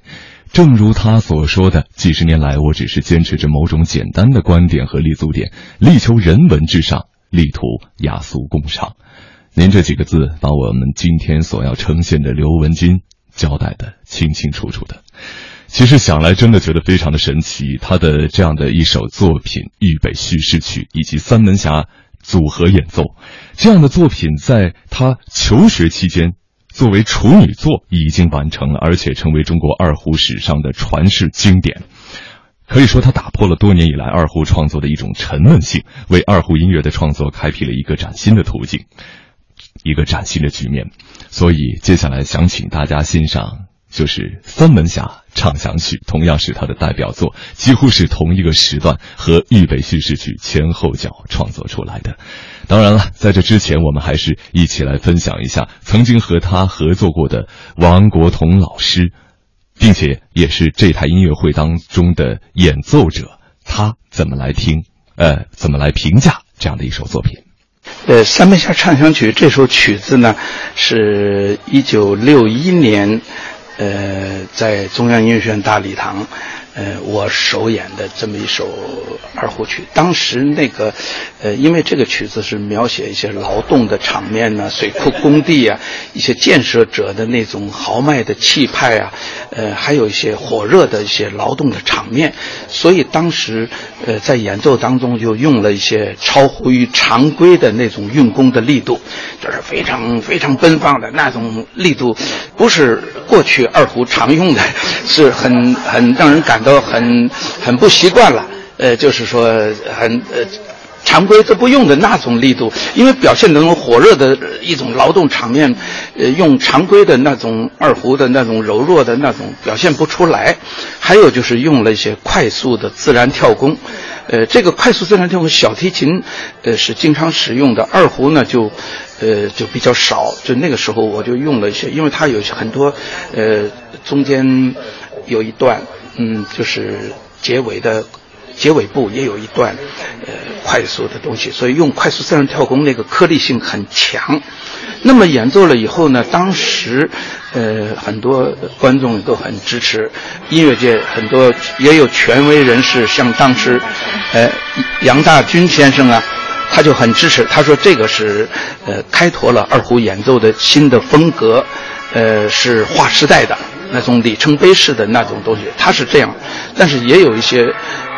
正如他所说的，几十年来，我只是坚持着某种简单的观点和立足点，力求人文至上，力图雅俗共赏。您这几个字，把我们今天所要呈现的刘文金交代的清清楚楚的。其实想来，真的觉得非常的神奇。他的这样的一首作品《豫北叙事曲》以及三门峡组合演奏，这样的作品在他求学期间。作为处女作已经完成了，而且成为中国二胡史上的传世经典。可以说，他打破了多年以来二胡创作的一种沉闷性，为二胡音乐的创作开辟了一个崭新的途径，一个崭新的局面。所以，接下来想请大家欣赏。就是《三门峡唱响曲》，同样是他的代表作，几乎是同一个时段和《预备叙事曲》前后脚创作出来的。当然了，在这之前，我们还是一起来分享一下曾经和他合作过的王国同老师，并且也是这台音乐会当中的演奏者，他怎么来听，呃，怎么来评价这样的一首作品。呃，《三门峡唱响曲》这首曲子呢，是一九六一年。呃，在中央音乐学院大礼堂。呃，我首演的这么一首二胡曲，当时那个，呃，因为这个曲子是描写一些劳动的场面呢，水库工地啊，一些建设者的那种豪迈的气派啊，呃，还有一些火热的一些劳动的场面，所以当时，呃，在演奏当中就用了一些超乎于常规的那种运弓的力度，就是非常非常奔放的那种力度，不是过去二胡常用的，是很很让人感。都很很不习惯了，呃，就是说很呃，常规都不用的那种力度，因为表现那种火热的一种劳动场面，呃，用常规的那种二胡的那种柔弱的那种表现不出来。还有就是用了一些快速的自然跳弓，呃，这个快速自然跳弓小提琴呃是经常使用的，二胡呢就呃就比较少。就那个时候我就用了一些，因为它有很多呃中间有一段。嗯，就是结尾的结尾部也有一段呃快速的东西，所以用快速自然跳弓那个颗粒性很强。那么演奏了以后呢，当时呃很多观众都很支持，音乐界很多也有权威人士，像当时呃杨大军先生啊，他就很支持，他说这个是呃开拓了二胡演奏的新的风格，呃是划时代的。那种里程碑式的那种东西，它是这样，但是也有一些，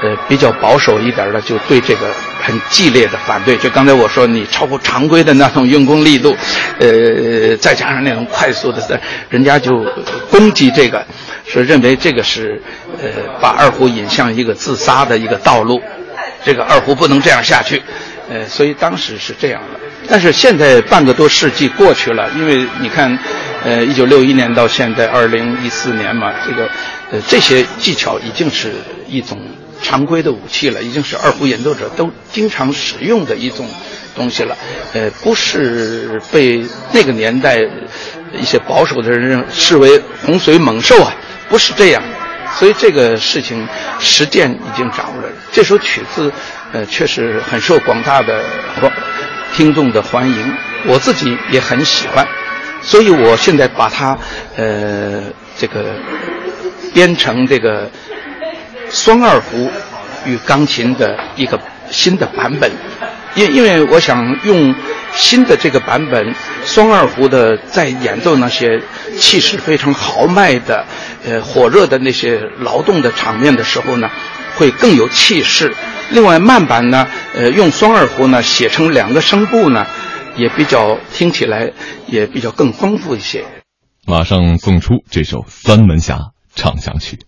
呃，比较保守一点的，就对这个很激烈的反对。就刚才我说，你超过常规的那种用功力度，呃，再加上那种快速的，人家就攻击这个，是认为这个是，呃，把二胡引向一个自杀的一个道路，这个二胡不能这样下去，呃，所以当时是这样的。但是现在半个多世纪过去了，因为你看。呃，一九六一年到现在二零一四年嘛，这个，呃，这些技巧已经是一种常规的武器了，已经是二胡演奏者都经常使用的一种东西了。呃，不是被那个年代一些保守的人视为洪水猛兽啊，不是这样。所以这个事情实践已经掌握了。这首曲子，呃，确实很受广大的听众的欢迎，我自己也很喜欢。所以我现在把它，呃，这个编成这个双二胡与钢琴的一个新的版本，因因为我想用新的这个版本，双二胡的在演奏那些气势非常豪迈的、呃火热的那些劳动的场面的时候呢，会更有气势。另外慢板呢，呃，用双二胡呢写成两个声部呢。也比较听起来也比较更丰富一些。马上送出这首《三门峡唱响曲》。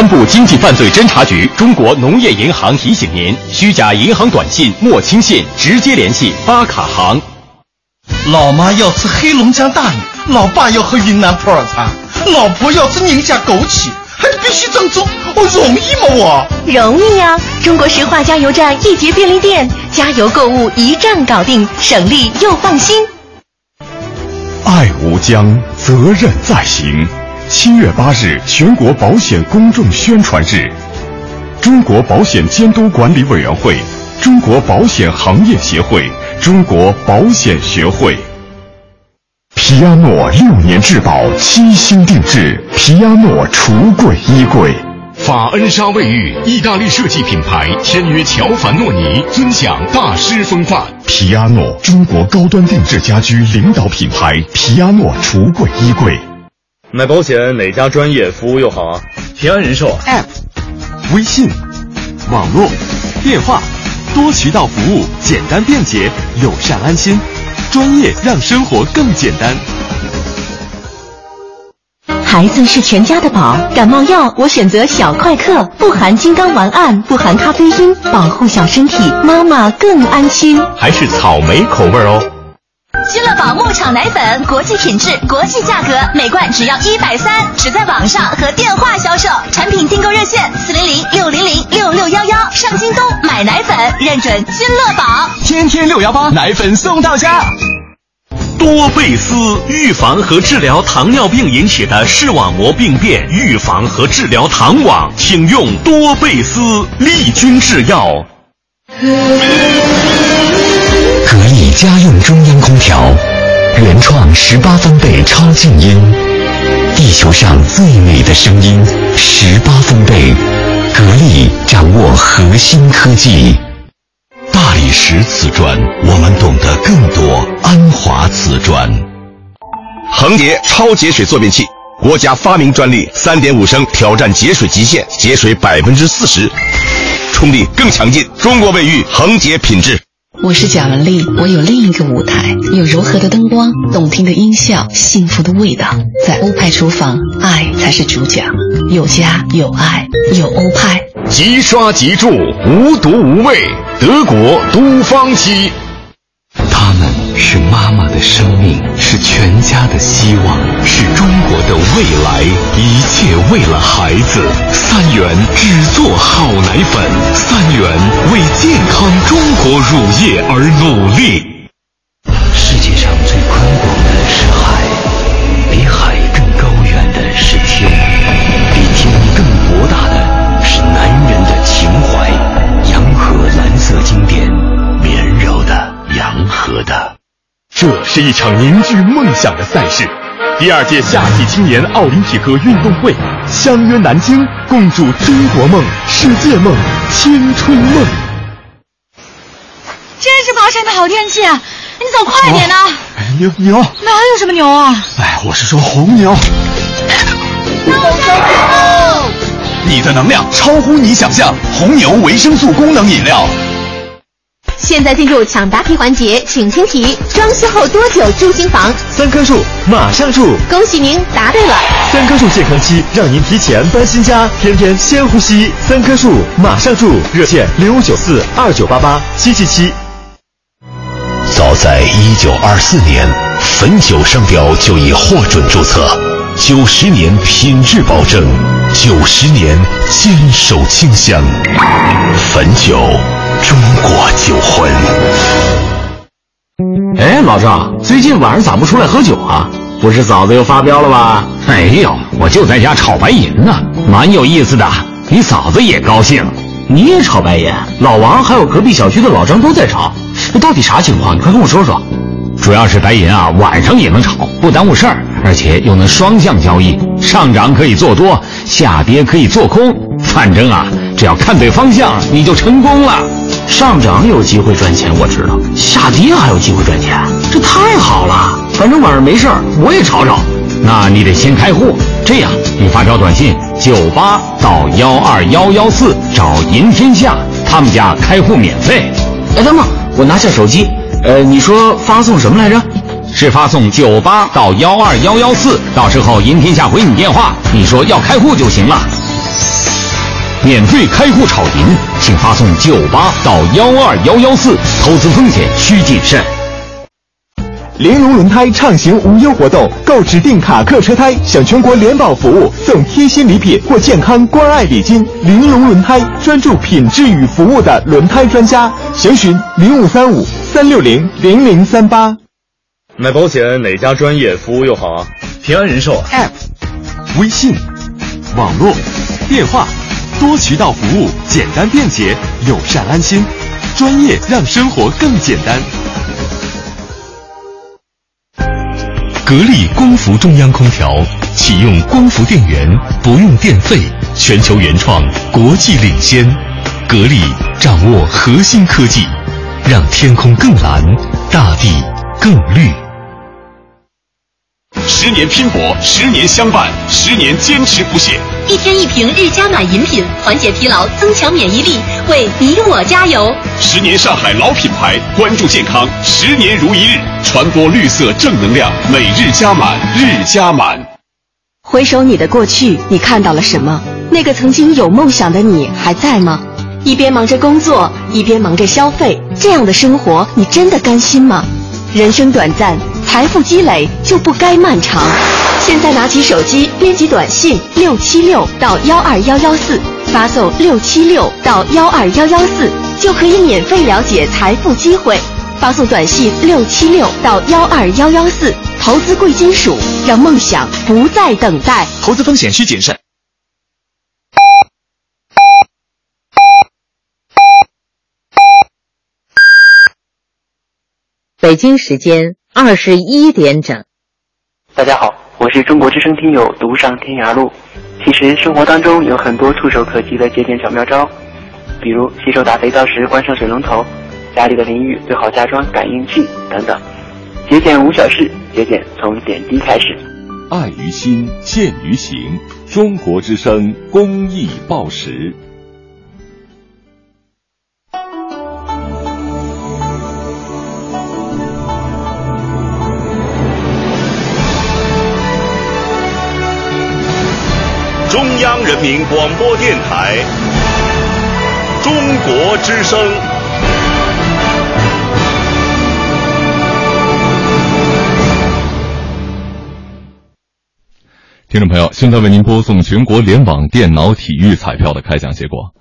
安部经济犯罪侦查局、中国农业银行提醒您：虚假银行短信莫轻信，直接联系发卡行。老妈要吃黑龙江大米，老爸要喝云南普洱茶，老婆要吃宁夏枸杞，还得必须正宗，我容易吗我？容易呀、中国石化加油站、易捷便利店，加油购物一站搞定，省力又放心。爱无疆，责任在行。七月八日，全国保险公众宣传日，中国保险监督管理委员会、中国保险行业协会、中国保险学会。皮亚诺六年质保，七星定制，皮亚诺橱柜衣柜。法恩莎卫浴，意大利设计品牌，签约乔凡诺尼，尊享大师风范。皮亚诺，中国高端定制家居领导品牌，皮亚诺橱柜衣柜。买保险哪家专业服务又好啊？平安人寿 App、微信、网络、电话，多渠道服务，简单便捷，友善安心，专业让生活更简单。孩子是全家的宝，感冒药我选择小快克，不含金刚烷胺，不含咖啡因，保护小身体，妈妈更安心。还是草莓口味哦。君乐宝牧场奶粉，国际品质，国际价格，每罐只要一百三，只在网上和电话销售。产品订购热线：四零零六零零六六幺幺。上京东买奶粉，认准君乐宝。天天六幺八，奶粉送到家。多贝斯预防和治疗糖尿病引起的视网膜病变，预防和治疗糖网，请用多贝斯利君制药。家用中央空调，原创十八分贝超静音，地球上最美的声音，十八分贝，格力掌握核心科技。大理石瓷砖，我们懂得更多。安华瓷砖，恒洁超节水坐便器，国家发明专利，三点五升挑战节水极限，节水百分之四十，冲力更强劲。中国卫浴恒洁品质。我是贾文丽，我有另一个舞台，有柔和的灯光，动听的音效，幸福的味道。在欧派厨房，爱才是主角，有家有爱有欧派。即刷即住，无毒无味，德国都芳漆。他们是妈妈的生命，是全家的希望，是中国的未来。一切为了孩子。三元只做好奶粉，三元为健康中国乳业而努力。是一场凝聚梦想的赛事，第二届夏季青年奥林匹克运动会，相约南京，共筑中国梦、世界梦、青春梦。真是爬山的好天气，啊！你走快点呐！牛牛，哪有什么牛啊？哎，我是说红牛。你的能量超乎你想象，红牛维生素功能饮料。现在进入抢答题环节，请听题：装修后多久住新房？三棵树，马上住！恭喜您答对了。三棵树健康期，让您提前搬新家，天天先呼吸。三棵树，马上住！热线零五九四二九八八七七七。早在一九二四年，汾酒商标就已获准注册，九十年品质保证，九十年坚守清香，汾酒。中国酒魂。哎，老赵，最近晚上咋不出来喝酒啊？不是嫂子又发飙了吧？没有，我就在家炒白银呢，蛮有意思的。你嫂子也高兴，你也炒白银？老王还有隔壁小区的老张都在炒，这到底啥情况？你快跟我说说。主要是白银啊，晚上也能炒，不耽误事儿，而且又能双向交易，上涨可以做多，下跌可以做空，反正啊，只要看对方向，你就成功了。上涨有机会赚钱，我知道；下跌还有机会赚钱，这太好了。反正晚上没事儿，我也炒炒。那你得先开户，这样你发条短信九八到幺二幺幺四找银天下，他们家开户免费。哎，等等，我拿下手机。呃，你说发送什么来着？是发送九八到幺二幺幺四，到时候银天下回你电话，你说要开户就行了。免费开户炒银，请发送九八到幺二幺幺四，投资风险需谨慎。玲珑轮胎畅行无忧活动，购指定卡客车胎享全国联保服务，送贴心礼品或健康关爱礼金。玲珑轮胎专注品质与服务的轮胎专家，详询零五三五三六零零零三八。买保险哪家专业服务又好啊？平安人寿 App、微信、网络、电话，多渠道服务，简单便捷，友善安心，专业让生活更简单。格力光伏中央空调启用光伏电源，不用电费，全球原创，国际领先。格力掌握核心科技，让天空更蓝，大地更绿。十年拼搏，十年相伴，十年坚持不懈。一天一瓶日加满饮品，缓解疲劳，增强免疫力，为你我加油。十年上海老品牌，关注健康，十年如一日，传播绿色正能量，每日加满，日加满。回首你的过去，你看到了什么？那个曾经有梦想的你还在吗？一边忙着工作，一边忙着消费，这样的生活，你真的甘心吗？人生短暂，财富积累就不该漫长。现在拿起手机，编辑短信六七六到幺二幺幺四，发送六七六到幺二幺幺四，就可以免费了解财富机会。发送短信六七六到幺二幺幺四，投资贵金属，让梦想不再等待。投资风险需谨慎。北京时间二十一点整。大家好，我是中国之声听友独上天涯路。其实生活当中有很多触手可及的节俭小妙招，比如洗手打肥皂时关上水龙头，家里的淋浴最好加装感应器等等。节俭无小事，节俭从点滴开始。爱于心，见于行。中国之声公益报时。中央人民广播电台中国之声。听众朋友现在为您播送全国联网电脑体育彩票的开奖结果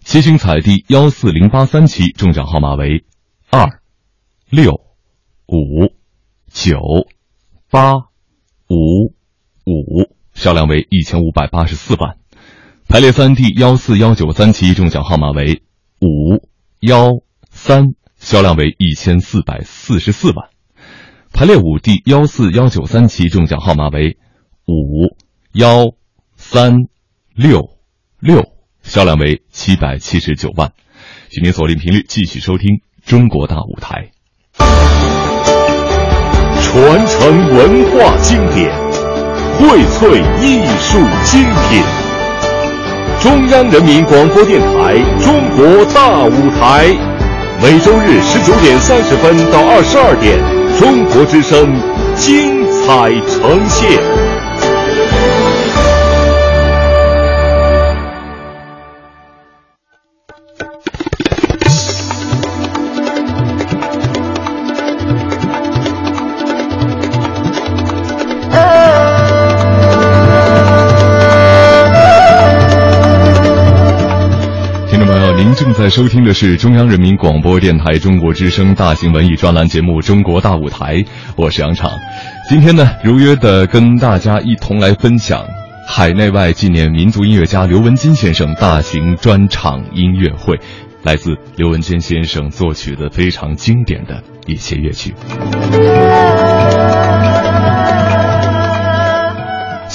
七星彩第幺四零八三期中奖号码为二六五九八五五。销量为一千五百八十四万。排列三第幺四幺九三期中奖号码为五幺三，销量为一千四百四十四万。排列五第幺四幺九三期中奖号码为五幺三六六，销量为七百七十九万。请您锁定频率，继续收听《中国大舞台》，传承文化经典，荟萃艺术精品。中央人民广播电台《中国大舞台》，每周日十九点三十分到二十二点，中国之声精彩呈现。正在收听的是中央人民广播电台中国之声大型文艺专栏节目《中国大舞台》，我是杨畅。今天呢，如约的跟大家一同来分享海内外纪念民族音乐家刘文金先生大型专场音乐会，来自刘文金先生作曲的非常经典的一些乐曲。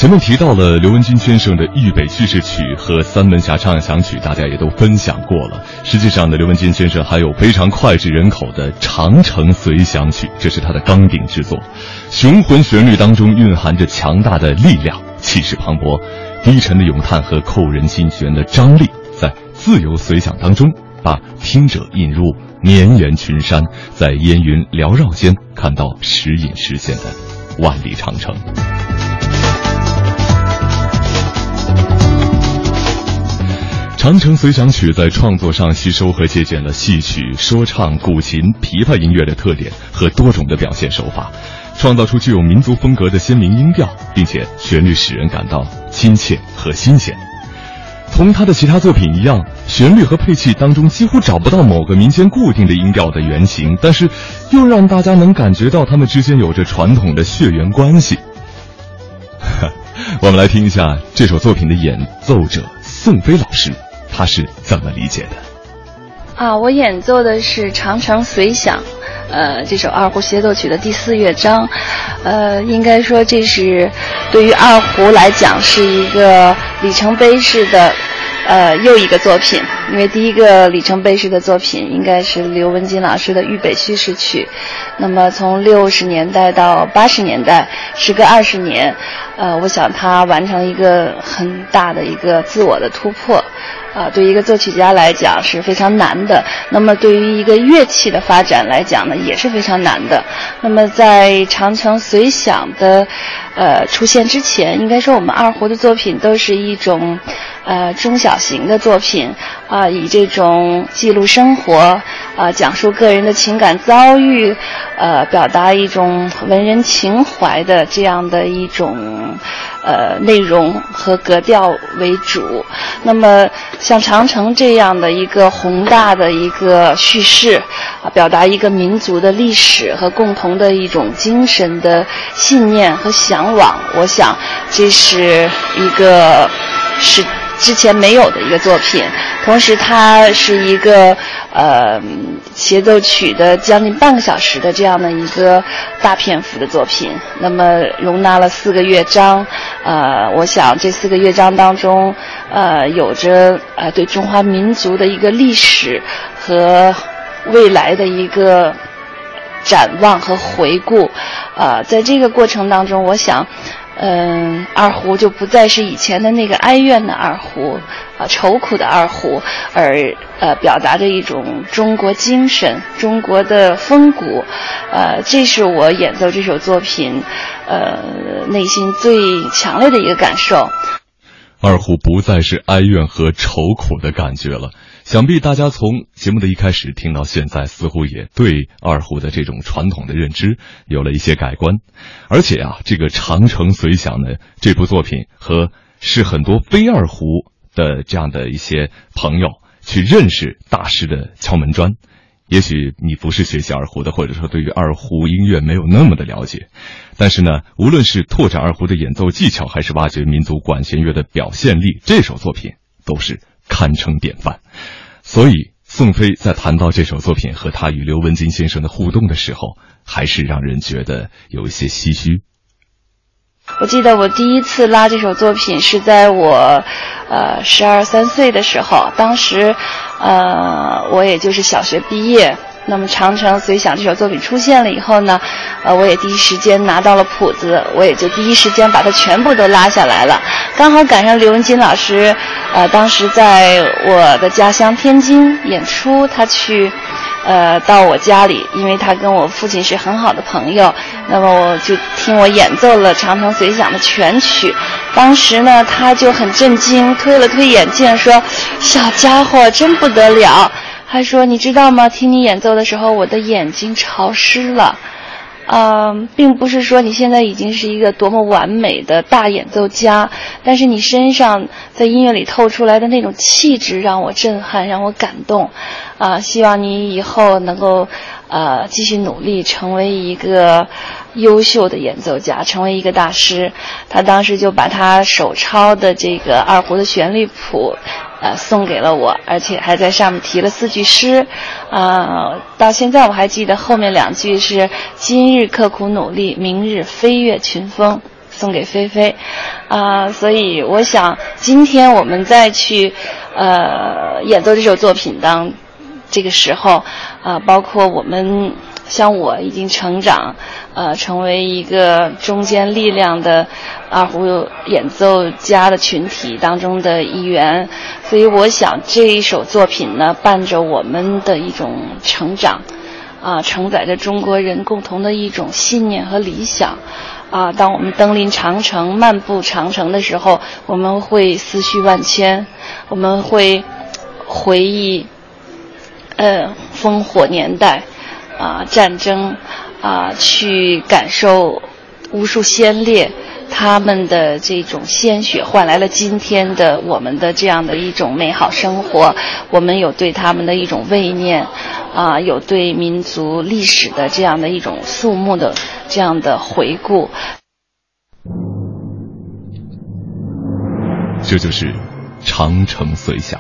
前面提到了刘文金先生的《豫北叙事曲》和《三门峡畅想曲》，大家也都分享过了。实际上呢，刘文金先生还有非常脍炙人口的《长城随想曲》，这是他的钢鼎之作。雄浑旋律当中蕴含着强大的力量，气势磅礴；低沉的咏叹和扣人心弦的张力，在自由随想当中，把听者引入绵延群山，在烟云缭绕间，看到时隐时现的万里长城。《长城随想曲》在创作上吸收和借鉴了戏曲、说唱、古琴、琵琶音乐的特点和多种的表现手法，创造出具有民族风格的鲜明音调，并且旋律使人感到亲切和新鲜。同他的其他作品一样，旋律和配器当中几乎找不到某个民间固定的音调的原型，但是又让大家能感觉到他们之间有着传统的血缘关系。我们来听一下这首作品的演奏者宋飞老师。他是怎么理解的？啊，我演奏的是《长城随想》，呃，这首二胡协奏曲的第四乐章，呃，应该说这是对于二胡来讲是一个里程碑式的。呃，又一个作品，因为第一个里程碑式的作品应该是刘文金老师的《豫北叙事曲》，那么从六十年代到八十年代，时隔二十年，呃，我想他完成一个很大的一个自我的突破，啊，对一个作曲家来讲是非常难的，那么对于一个乐器的发展来讲呢，也是非常难的。那么在长城随想的，呃，出现之前，应该说我们二胡的作品都是一种。呃，中小型的作品啊，以这种记录生活啊，讲述个人的情感遭遇，呃，表达一种文人情怀的这样的一种呃内容和格调为主。那么，像长城这样的一个宏大的一个叙事啊，表达一个民族的历史和共同的一种精神的信念和向往，我想这是一个是。之前没有的一个作品，同时它是一个呃协奏曲的将近半个小时的这样的一个大篇幅的作品，那么容纳了四个乐章，呃，我想这四个乐章当中，呃，有着呃对中华民族的一个历史和未来的一个展望和回顾，呃，在这个过程当中，我想。嗯，二胡就不再是以前的那个哀怨的二胡，啊，愁苦的二胡，而呃，表达着一种中国精神、中国的风骨，呃，这是我演奏这首作品，呃，内心最强烈的一个感受。二胡不再是哀怨和愁苦的感觉了。想必大家从节目的一开始听到现在，似乎也对二胡的这种传统的认知有了一些改观。而且啊，这个《长城随想》呢，这部作品和是很多非二胡的这样的一些朋友去认识大师的敲门砖。也许你不是学习二胡的，或者说对于二胡音乐没有那么的了解，但是呢，无论是拓展二胡的演奏技巧，还是挖掘民族管弦乐的表现力，这首作品都是堪称典范。所以，宋飞在谈到这首作品和他与刘文金先生的互动的时候，还是让人觉得有一些唏嘘。我记得我第一次拉这首作品是在我，呃，十二三岁的时候，当时，呃，我也就是小学毕业。那么《长城随想》这首作品出现了以后呢，呃，我也第一时间拿到了谱子，我也就第一时间把它全部都拉下来了。刚好赶上刘文金老师，呃，当时在我的家乡天津演出，他去。呃，到我家里，因为他跟我父亲是很好的朋友，那么我就听我演奏了《长城随想》的全曲。当时呢，他就很震惊，推了推眼镜说：“小家伙真不得了。”他说：“你知道吗？听你演奏的时候，我的眼睛潮湿了。”嗯，并不是说你现在已经是一个多么完美的大演奏家，但是你身上在音乐里透出来的那种气质让我震撼，让我感动。啊，希望你以后能够呃继续努力，成为一个优秀的演奏家，成为一个大师。他当时就把他手抄的这个二胡的旋律谱。呃，送给了我，而且还在上面提了四句诗，啊，到现在我还记得后面两句是“今日刻苦努力，明日飞越群峰”，送给菲菲，啊，所以我想今天我们再去，呃，演奏这首作品当这个时候，啊，包括我们。像我已经成长，呃，成为一个中坚力量的二胡演奏家的群体当中的一员，所以我想这一首作品呢，伴着我们的一种成长，啊，承载着中国人共同的一种信念和理想，啊，当我们登临长城、漫步长城的时候，我们会思绪万千，我们会回忆，呃，烽火年代。啊，战争，啊，去感受无数先烈他们的这种鲜血换来了今天的我们的这样的一种美好生活。我们有对他们的一种慰念，啊，有对民族历史的这样的一种肃穆的这样的回顾。这就是长城随想。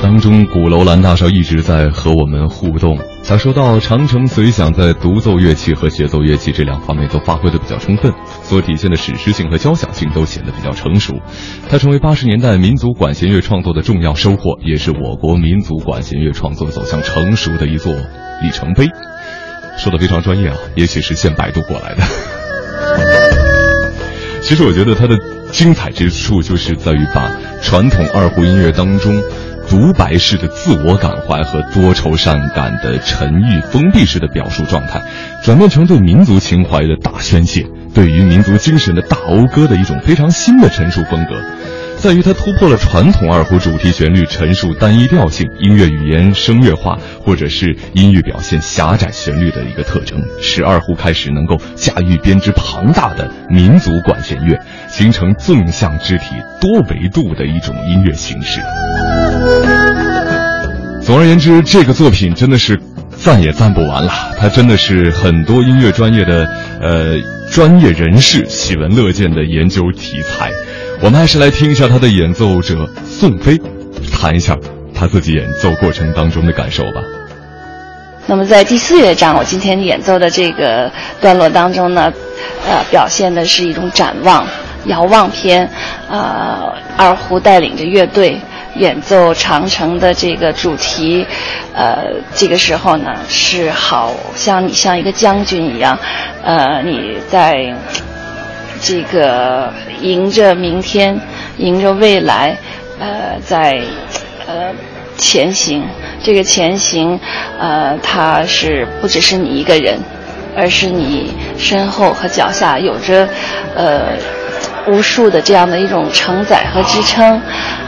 当中，鼓楼兰大少一直在和我们互动。他说到，长城随想在独奏乐器和协奏乐器这两方面都发挥的比较充分，所体现的史诗性和交响性都显得比较成熟。它成为八十年代民族管弦乐创作的重要收获，也是我国民族管弦乐创作走向成熟的一座里程碑。说的非常专业啊，也许是现百度过来的。其实我觉得它的精彩之处就是在于把传统二胡音乐当中独白式的自我感怀和多愁善感的沉郁封闭式的表述状态，转变成对民族情怀的大宣泄，对于民族精神的大讴歌的一种非常新的陈述风格。在于它突破了传统二胡主题旋律陈述单一调性、音乐语言声乐化，或者是音乐表现狭窄旋律的一个特征，使二胡开始能够驾驭编织庞大的民族管弦乐，形成纵向肢体、多维度的一种音乐形式。总而言之，这个作品真的是赞也赞不完了，它真的是很多音乐专业的呃专业人士喜闻乐见的研究题材。我们还是来听一下他的演奏者宋飞，谈一下他自己演奏过程当中的感受吧。那么在第四乐章，我今天演奏的这个段落当中呢，呃，表现的是一种展望、遥望篇。呃，二胡带领着乐队演奏长城的这个主题，呃，这个时候呢，是好像你像一个将军一样，呃，你在。这个迎着明天，迎着未来，呃，在呃前行。这个前行，呃，它是不只是你一个人，而是你身后和脚下有着呃无数的这样的一种承载和支撑。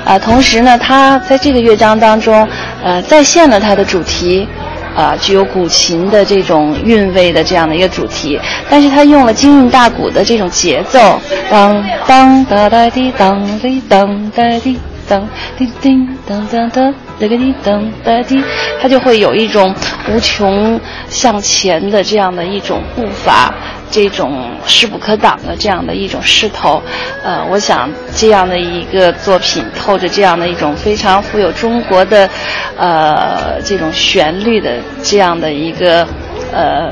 啊，同时呢，它在这个乐章当中，呃，再现了它的主题。啊，具有古琴的这种韵味的这样的一个主题，但是他用了京韵大鼓的这种节奏，当当哒哒滴当滴当哒滴当滴叮当当当哒个滴噔哒滴，它就会有一种无穷向前的这样的一种步伐。这种势不可挡的这样的一种势头，呃，我想这样的一个作品透着这样的一种非常富有中国的，呃，这种旋律的这样的一个呃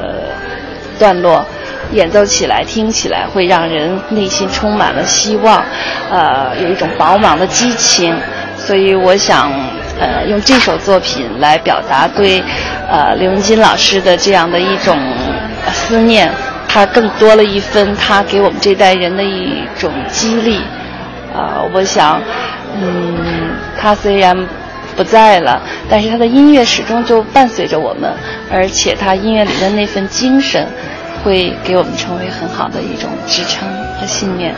段落，演奏起来、听起来会让人内心充满了希望，呃，有一种饱满的激情，所以我想呃用这首作品来表达对呃刘文金老师的这样的一种思念。他更多了一分，他给我们这代人的一种激励，啊，我想，嗯，他虽然不在了，但是他的音乐始终就伴随着我们，而且他音乐里的那份精神，会给我们成为很好的一种支撑和信念。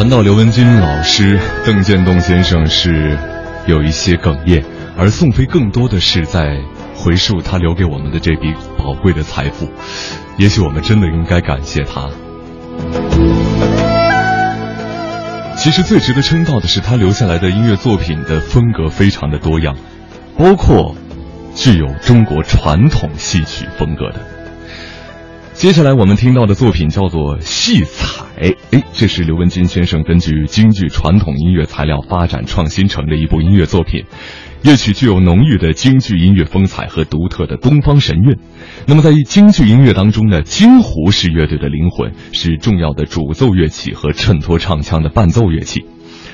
谈到刘文金老师，邓建东先生是。有一些哽咽，而宋飞更多的是在回述他留给我们的这笔宝贵的财富。也许我们真的应该感谢他。其实最值得称道的是他留下来的音乐作品的风格非常的多样，包括具有中国传统戏曲风格的。接下来我们听到的作品叫做《戏彩》，哎，这是刘文金先生根据京剧传统音乐材料发展创新成的一部音乐作品。乐曲具有浓郁的京剧音乐风采和独特的东方神韵。那么在京剧音乐当中呢，京胡是乐队的灵魂，是重要的主奏乐器和衬托唱腔的伴奏乐器。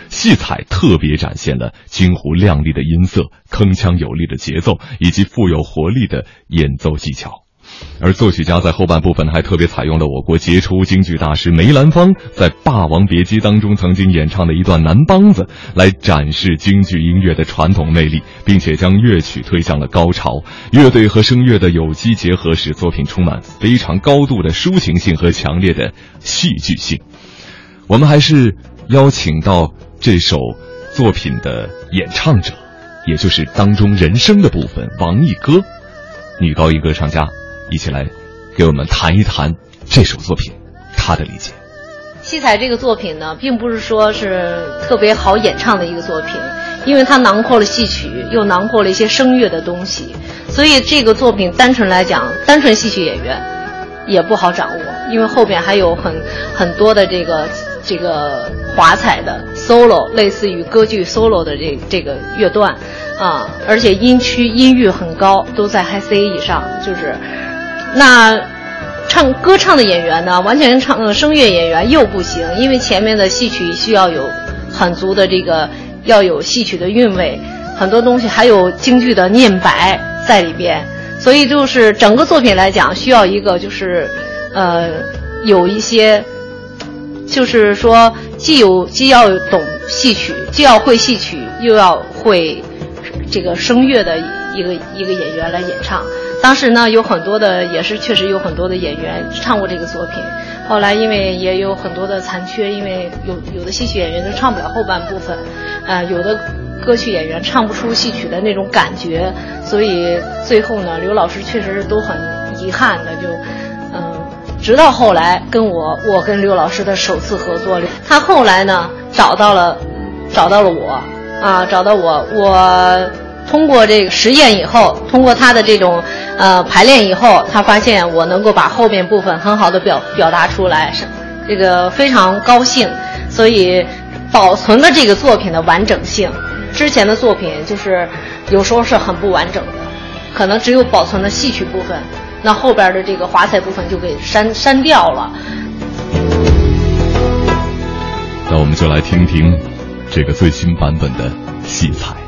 戏彩特别展现了京胡亮丽的音色、铿锵有力的节奏以及富有活力的演奏技巧。而作曲家在后半部分还特别采用了我国杰出京剧大师梅兰芳在《霸王别姬》当中曾经演唱的一段南梆子，来展示京剧音乐的传统魅力，并且将乐曲推向了高潮。乐队和声乐的有机结合，使作品充满非常高度的抒情性和强烈的戏剧性。我们还是邀请到这首作品的演唱者，也就是当中人声的部分，王艺歌，女高音歌唱家。一起来，给我们谈一谈这首作品，他的理解。戏彩这个作品呢，并不是说是特别好演唱的一个作品，因为它囊括了戏曲，又囊括了一些声乐的东西，所以这个作品单纯来讲，单纯戏曲演员，也不好掌握，因为后边还有很很多的这个这个华彩的 solo，类似于歌剧 solo 的这这个乐段啊，而且音区音域很高，都在 high C 以上，就是那唱歌唱的演员呢，完全唱呃声乐演员又不行，因为前面的戏曲需要有很足的这个要有戏曲的韵味，很多东西还有京剧的念白在里边。所以就是整个作品来讲，需要一个就是，呃，有一些，就是说既有既要懂戏曲，既要会戏曲，又要会这个声乐的一个一个演员来演唱。当时呢，有很多的也是确实有很多的演员唱过这个作品。后来因为也有很多的残缺，因为有有的戏曲演员都唱不了后半部分，呃，有的。歌曲演员唱不出戏曲的那种感觉，所以最后呢，刘老师确实都很遗憾的，就嗯，直到后来跟我，我跟刘老师的首次合作，他后来呢找到了，找到了我，啊，找到我，我通过这个实验以后，通过他的这种呃排练以后，他发现我能够把后面部分很好的表表达出来，是这个非常高兴，所以保存了这个作品的完整性。之前的作品就是有时候是很不完整的，可能只有保存了戏曲部分，那后边的这个华彩部分就给删删掉了。那我们就来听听这个最新版本的戏彩。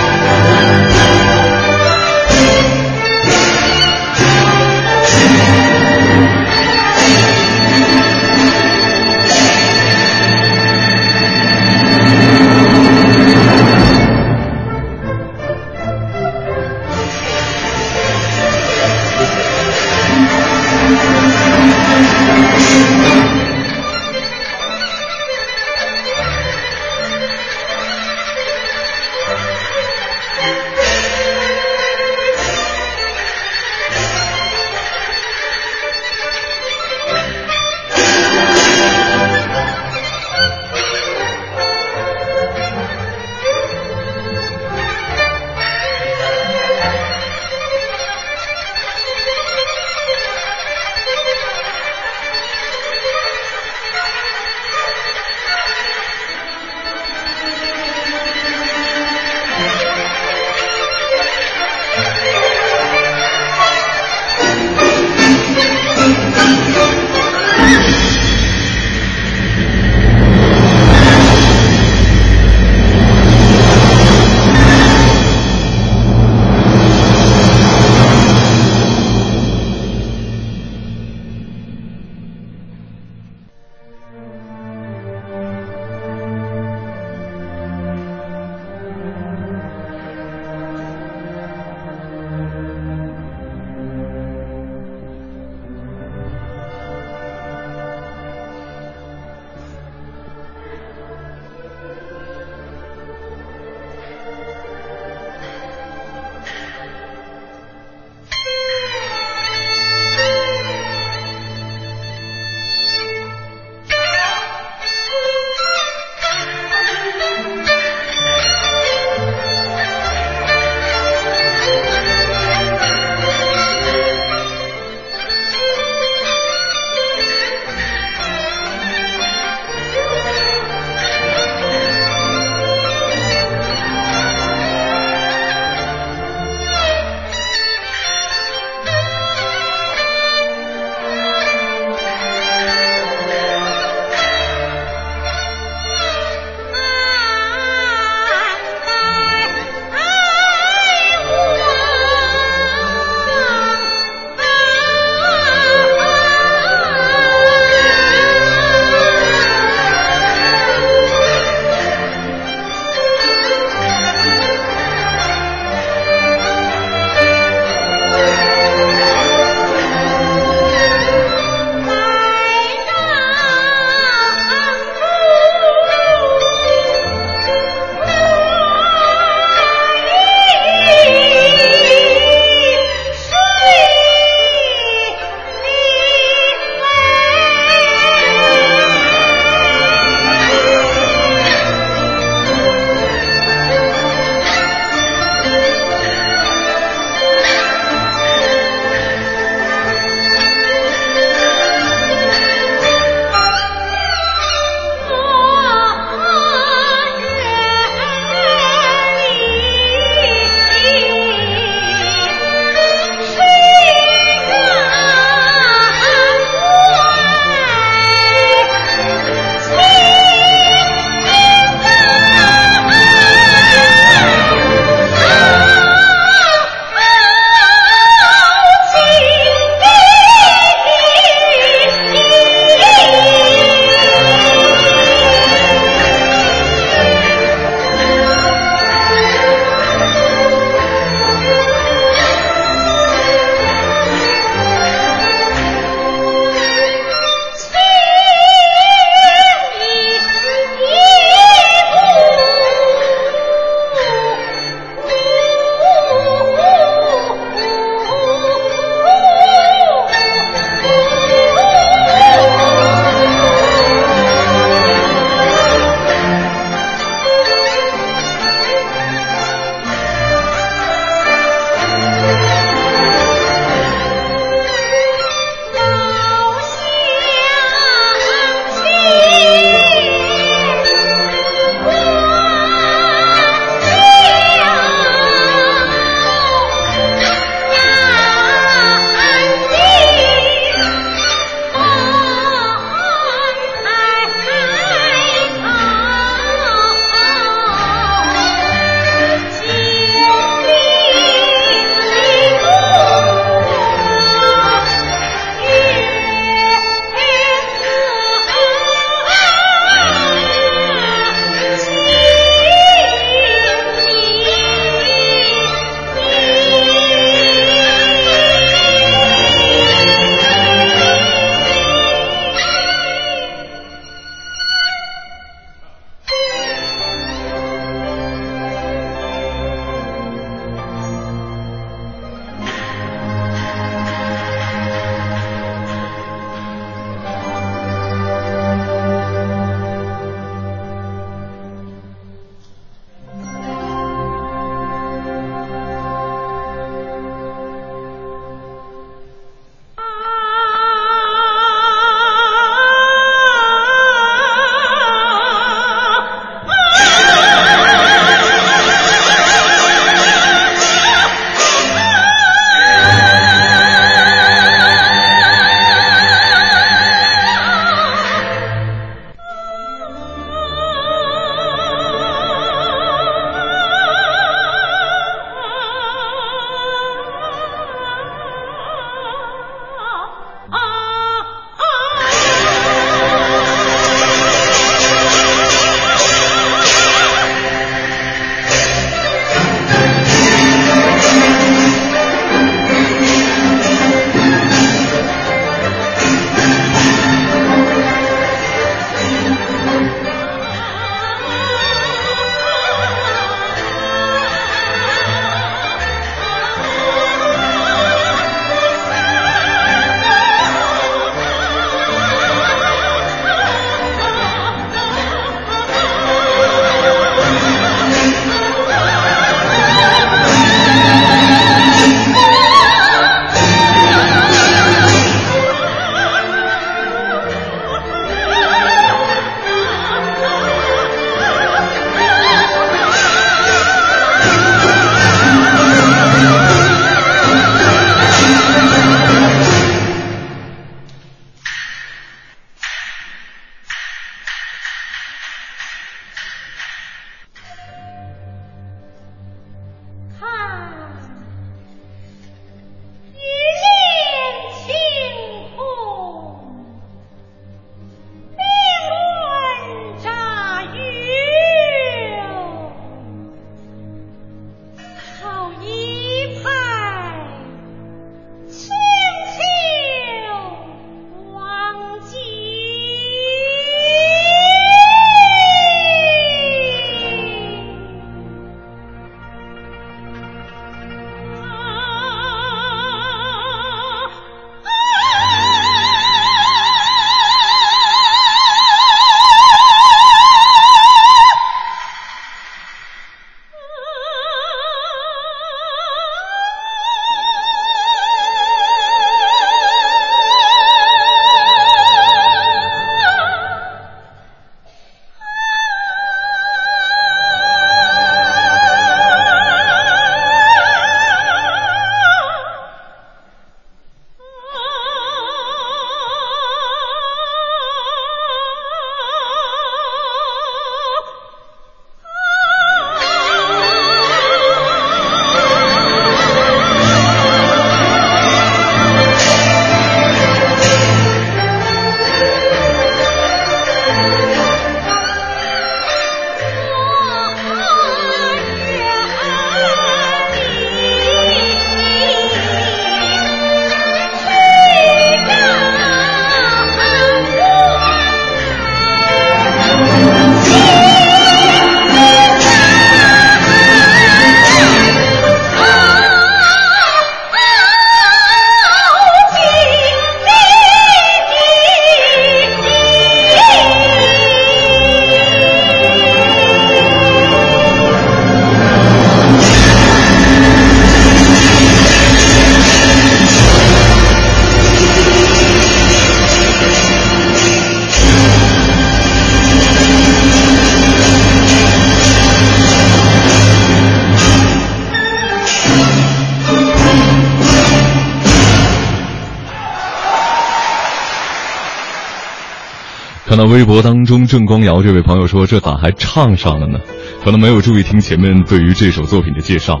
到微博当中郑光瑶这位朋友说：“这咋还唱上了呢？”可能没有注意听前面对于这首作品的介绍，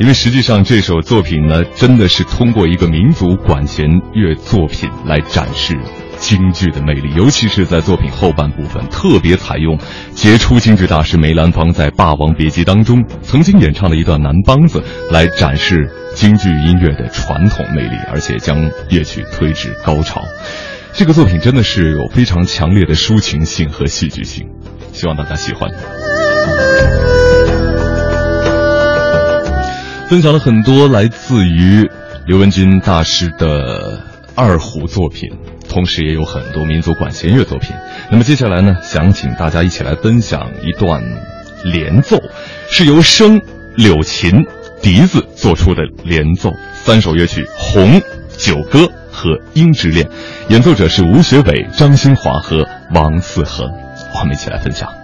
因为实际上这首作品呢，真的是通过一个民族管弦乐作品来展示京剧的魅力，尤其是在作品后半部分，特别采用杰出京剧大师梅兰芳在《霸王别姬》当中曾经演唱的一段南梆子，来展示京剧音乐的传统魅力，而且将乐曲推至高潮。这个作品真的是有非常强烈的抒情性和戏剧性，希望大家喜欢。分享了很多来自于刘文军大师的二胡作品，同时也有很多民族管弦乐作品。那么接下来呢，想请大家一起来分享一段连奏，是由笙、柳琴、笛子做出的连奏，三首乐曲《红》《九歌》和《鹰之恋》，演奏者是吴学伟、张新华和王四恒。我们一起来分享。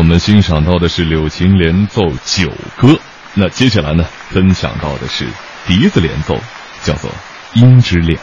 我们欣赏到的是柳琴连奏九歌，那接下来呢，分享到的是笛子连奏，叫做《音之恋》。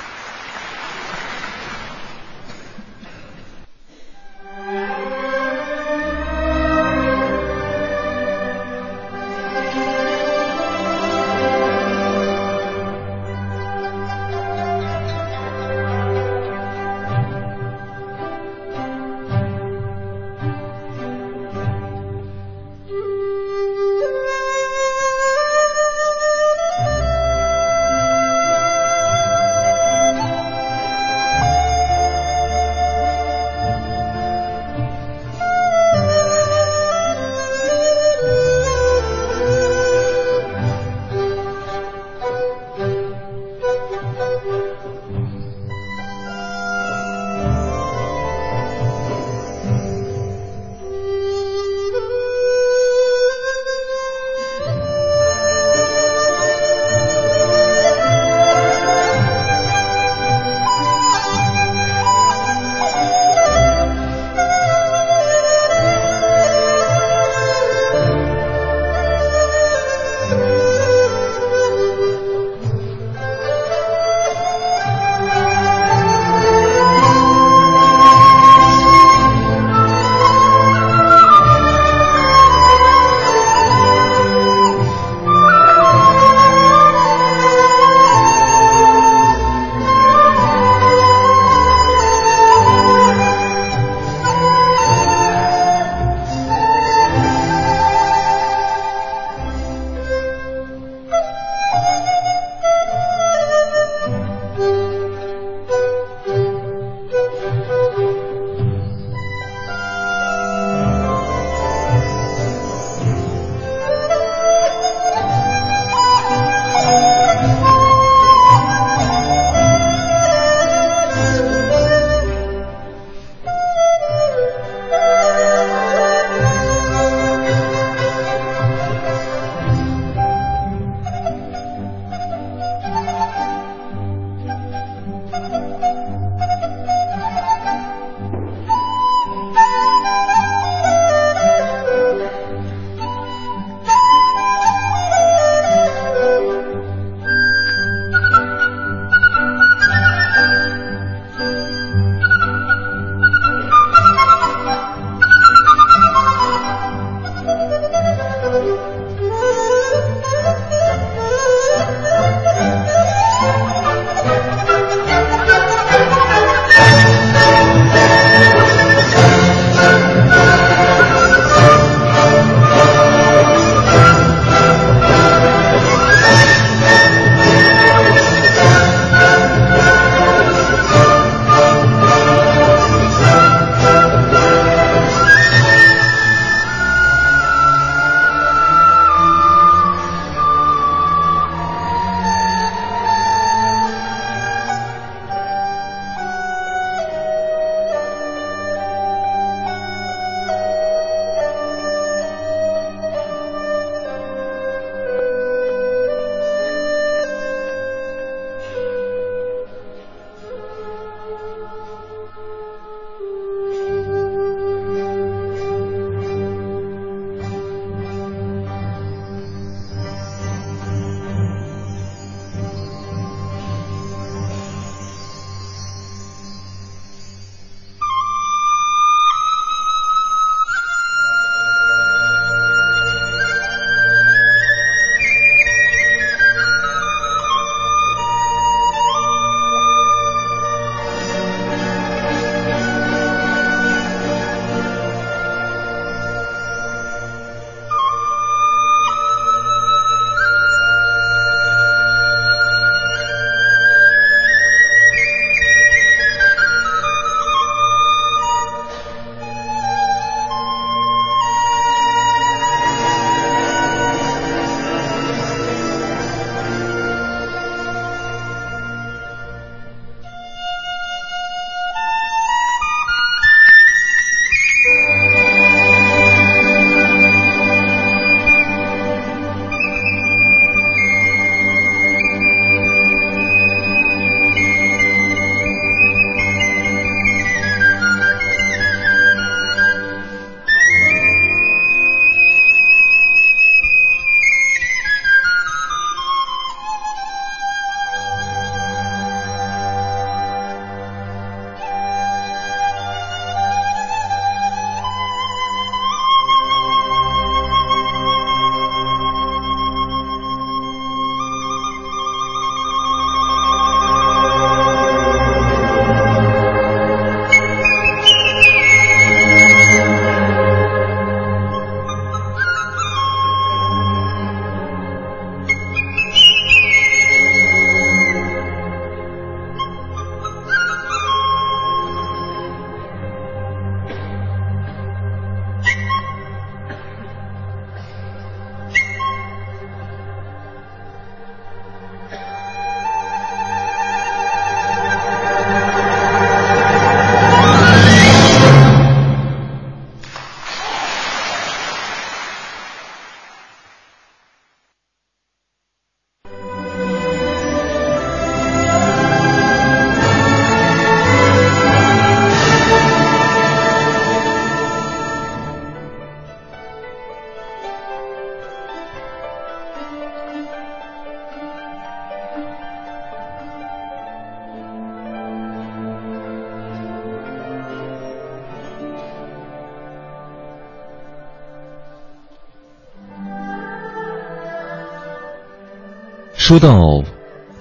说到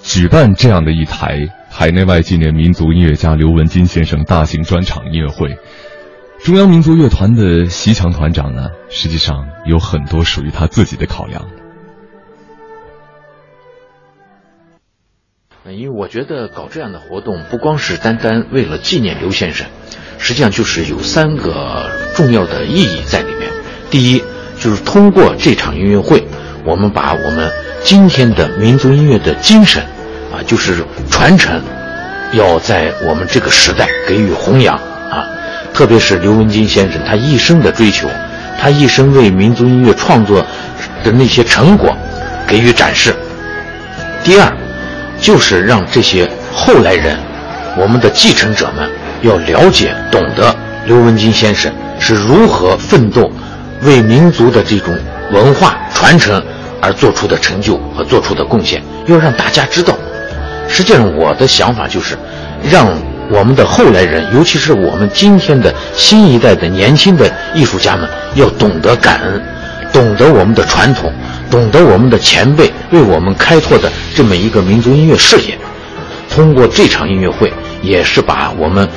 举办这样的一台海内外纪念民族音乐家刘文金先生大型专场音乐会，中央民族乐团的席强团长呢，实际上有很多属于他自己的考量。因为我觉得搞这样的活动，不光是单单为了纪念刘先生，实际上就是有三个重要的意义在里面。第一，就是通过这场音乐会，我们把我们今天的民族音乐的精神，啊，就是传承，要在我们这个时代给予弘扬啊。特别是刘文金先生他一生的追求，他一生为民族音乐创作的那些成果给予展示。第二。就是让这些后来人，我们的继承者们要了解、懂得刘文金先生是如何奋斗，为民族的这种文化传承而做出的成就和做出的贡献，要让大家知道。实际上，我的想法就是，让我们的后来人，尤其是我们今天的新一代的年轻的艺术家们，要懂得感恩，懂得我们的传统。懂得我们的前辈为我们开拓的这么一个民族音乐事业，通过这场音乐会，也是把我们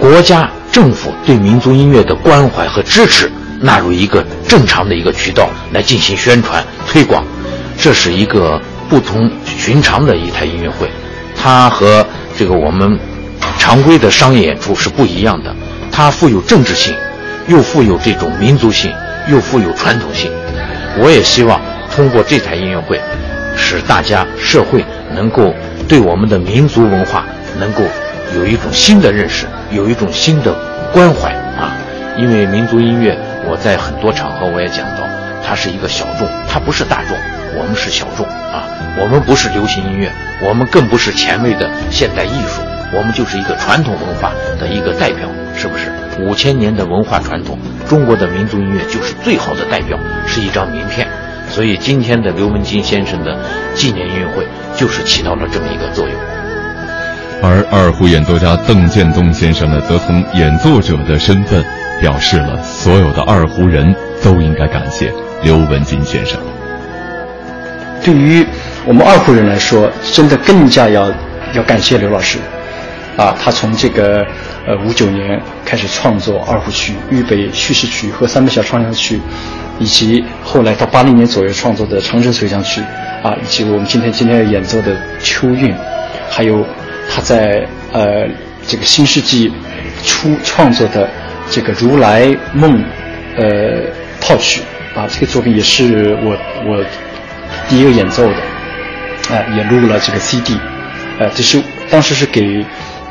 国家政府对民族音乐的关怀和支持纳入一个正常的一个渠道来进行宣传推广。这是一个不同寻常的一台音乐会，它和这个我们常规的商业演出是不一样的。它富有政治性，又富有这种民族性，又富有传统性。我也希望通过这台音乐会，使大家社会能够对我们的民族文化能够有一种新的认识，有一种新的关怀啊！因为民族音乐，我在很多场合我也讲到，它是一个小众，它不是大众，我们是小众啊！我们不是流行音乐，我们更不是前卫的现代艺术，我们就是一个传统文化的一个代表，是不是？五千年的文化传统，中国的民族音乐就是最好的代表，是一张名片。所以今天的刘文金先生的纪念音乐会，就是起到了这么一个作用。而二胡演奏家邓建东先生呢，则从演奏者的身份，表示了所有的二胡人都应该感谢刘文金先生。对于我们二胡人来说，真的更加要要感谢刘老师。啊，他从这个呃五九年开始创作二胡曲、豫北叙事曲和三百小唱响曲，以及后来到八零年左右创作的长征随想曲，啊，以及我们今天今天要演奏的秋韵，还有他在呃这个新世纪初创作的这个如来梦呃套曲，啊，这个作品也是我我第一个演奏的，啊，也录了这个 CD，呃，这是当时是给。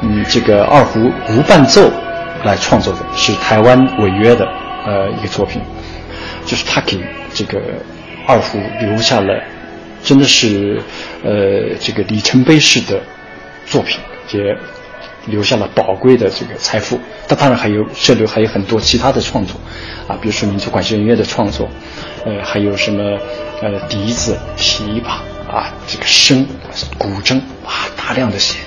嗯，这个二胡无伴奏来创作的是台湾违约的呃一个作品，就是他给这个二胡留下了真的是呃这个里程碑式的作品，也留下了宝贵的这个财富。他当然还有这里还有很多其他的创作啊，比如说民族管弦乐的创作，呃，还有什么呃笛子、琵琶啊，这个笙、古筝啊，大量的写。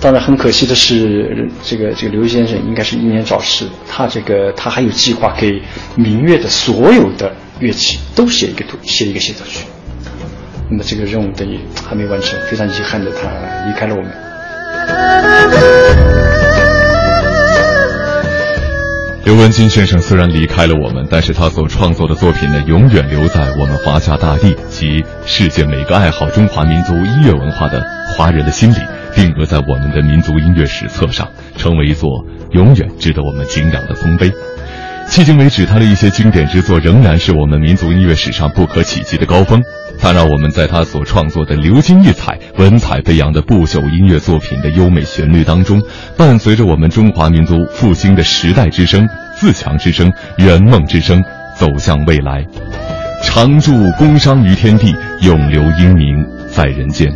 当然，很可惜的是，这个这个刘先生应该是英年早逝。他这个他还有计划给民乐的所有的乐器都写一个图，写一个协奏曲。那么这个任务等于还没完成，非常遗憾的他离开了我们。刘文金先生虽然离开了我们，但是他所创作的作品呢，永远留在我们华夏大地及世界每个爱好中华民族音乐文化的华人的心里。定格在我们的民族音乐史册上，成为一座永远值得我们敬仰的丰碑。迄今为止，他的一些经典之作仍然是我们民族音乐史上不可企及的高峰。他让我们在他所创作的流金溢彩、文采飞扬的不朽音乐作品的优美旋律当中，伴随着我们中华民族复兴的时代之声、自强之声、圆梦之声，走向未来。常驻工商于天地，永留英名在人间。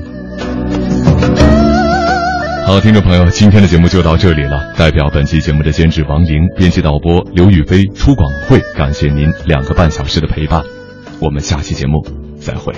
好，听众朋友，今天的节目就到这里了。代表本期节目的监制王莹、编辑导播刘宇飞、出广会，感谢您两个半小时的陪伴。我们下期节目再会。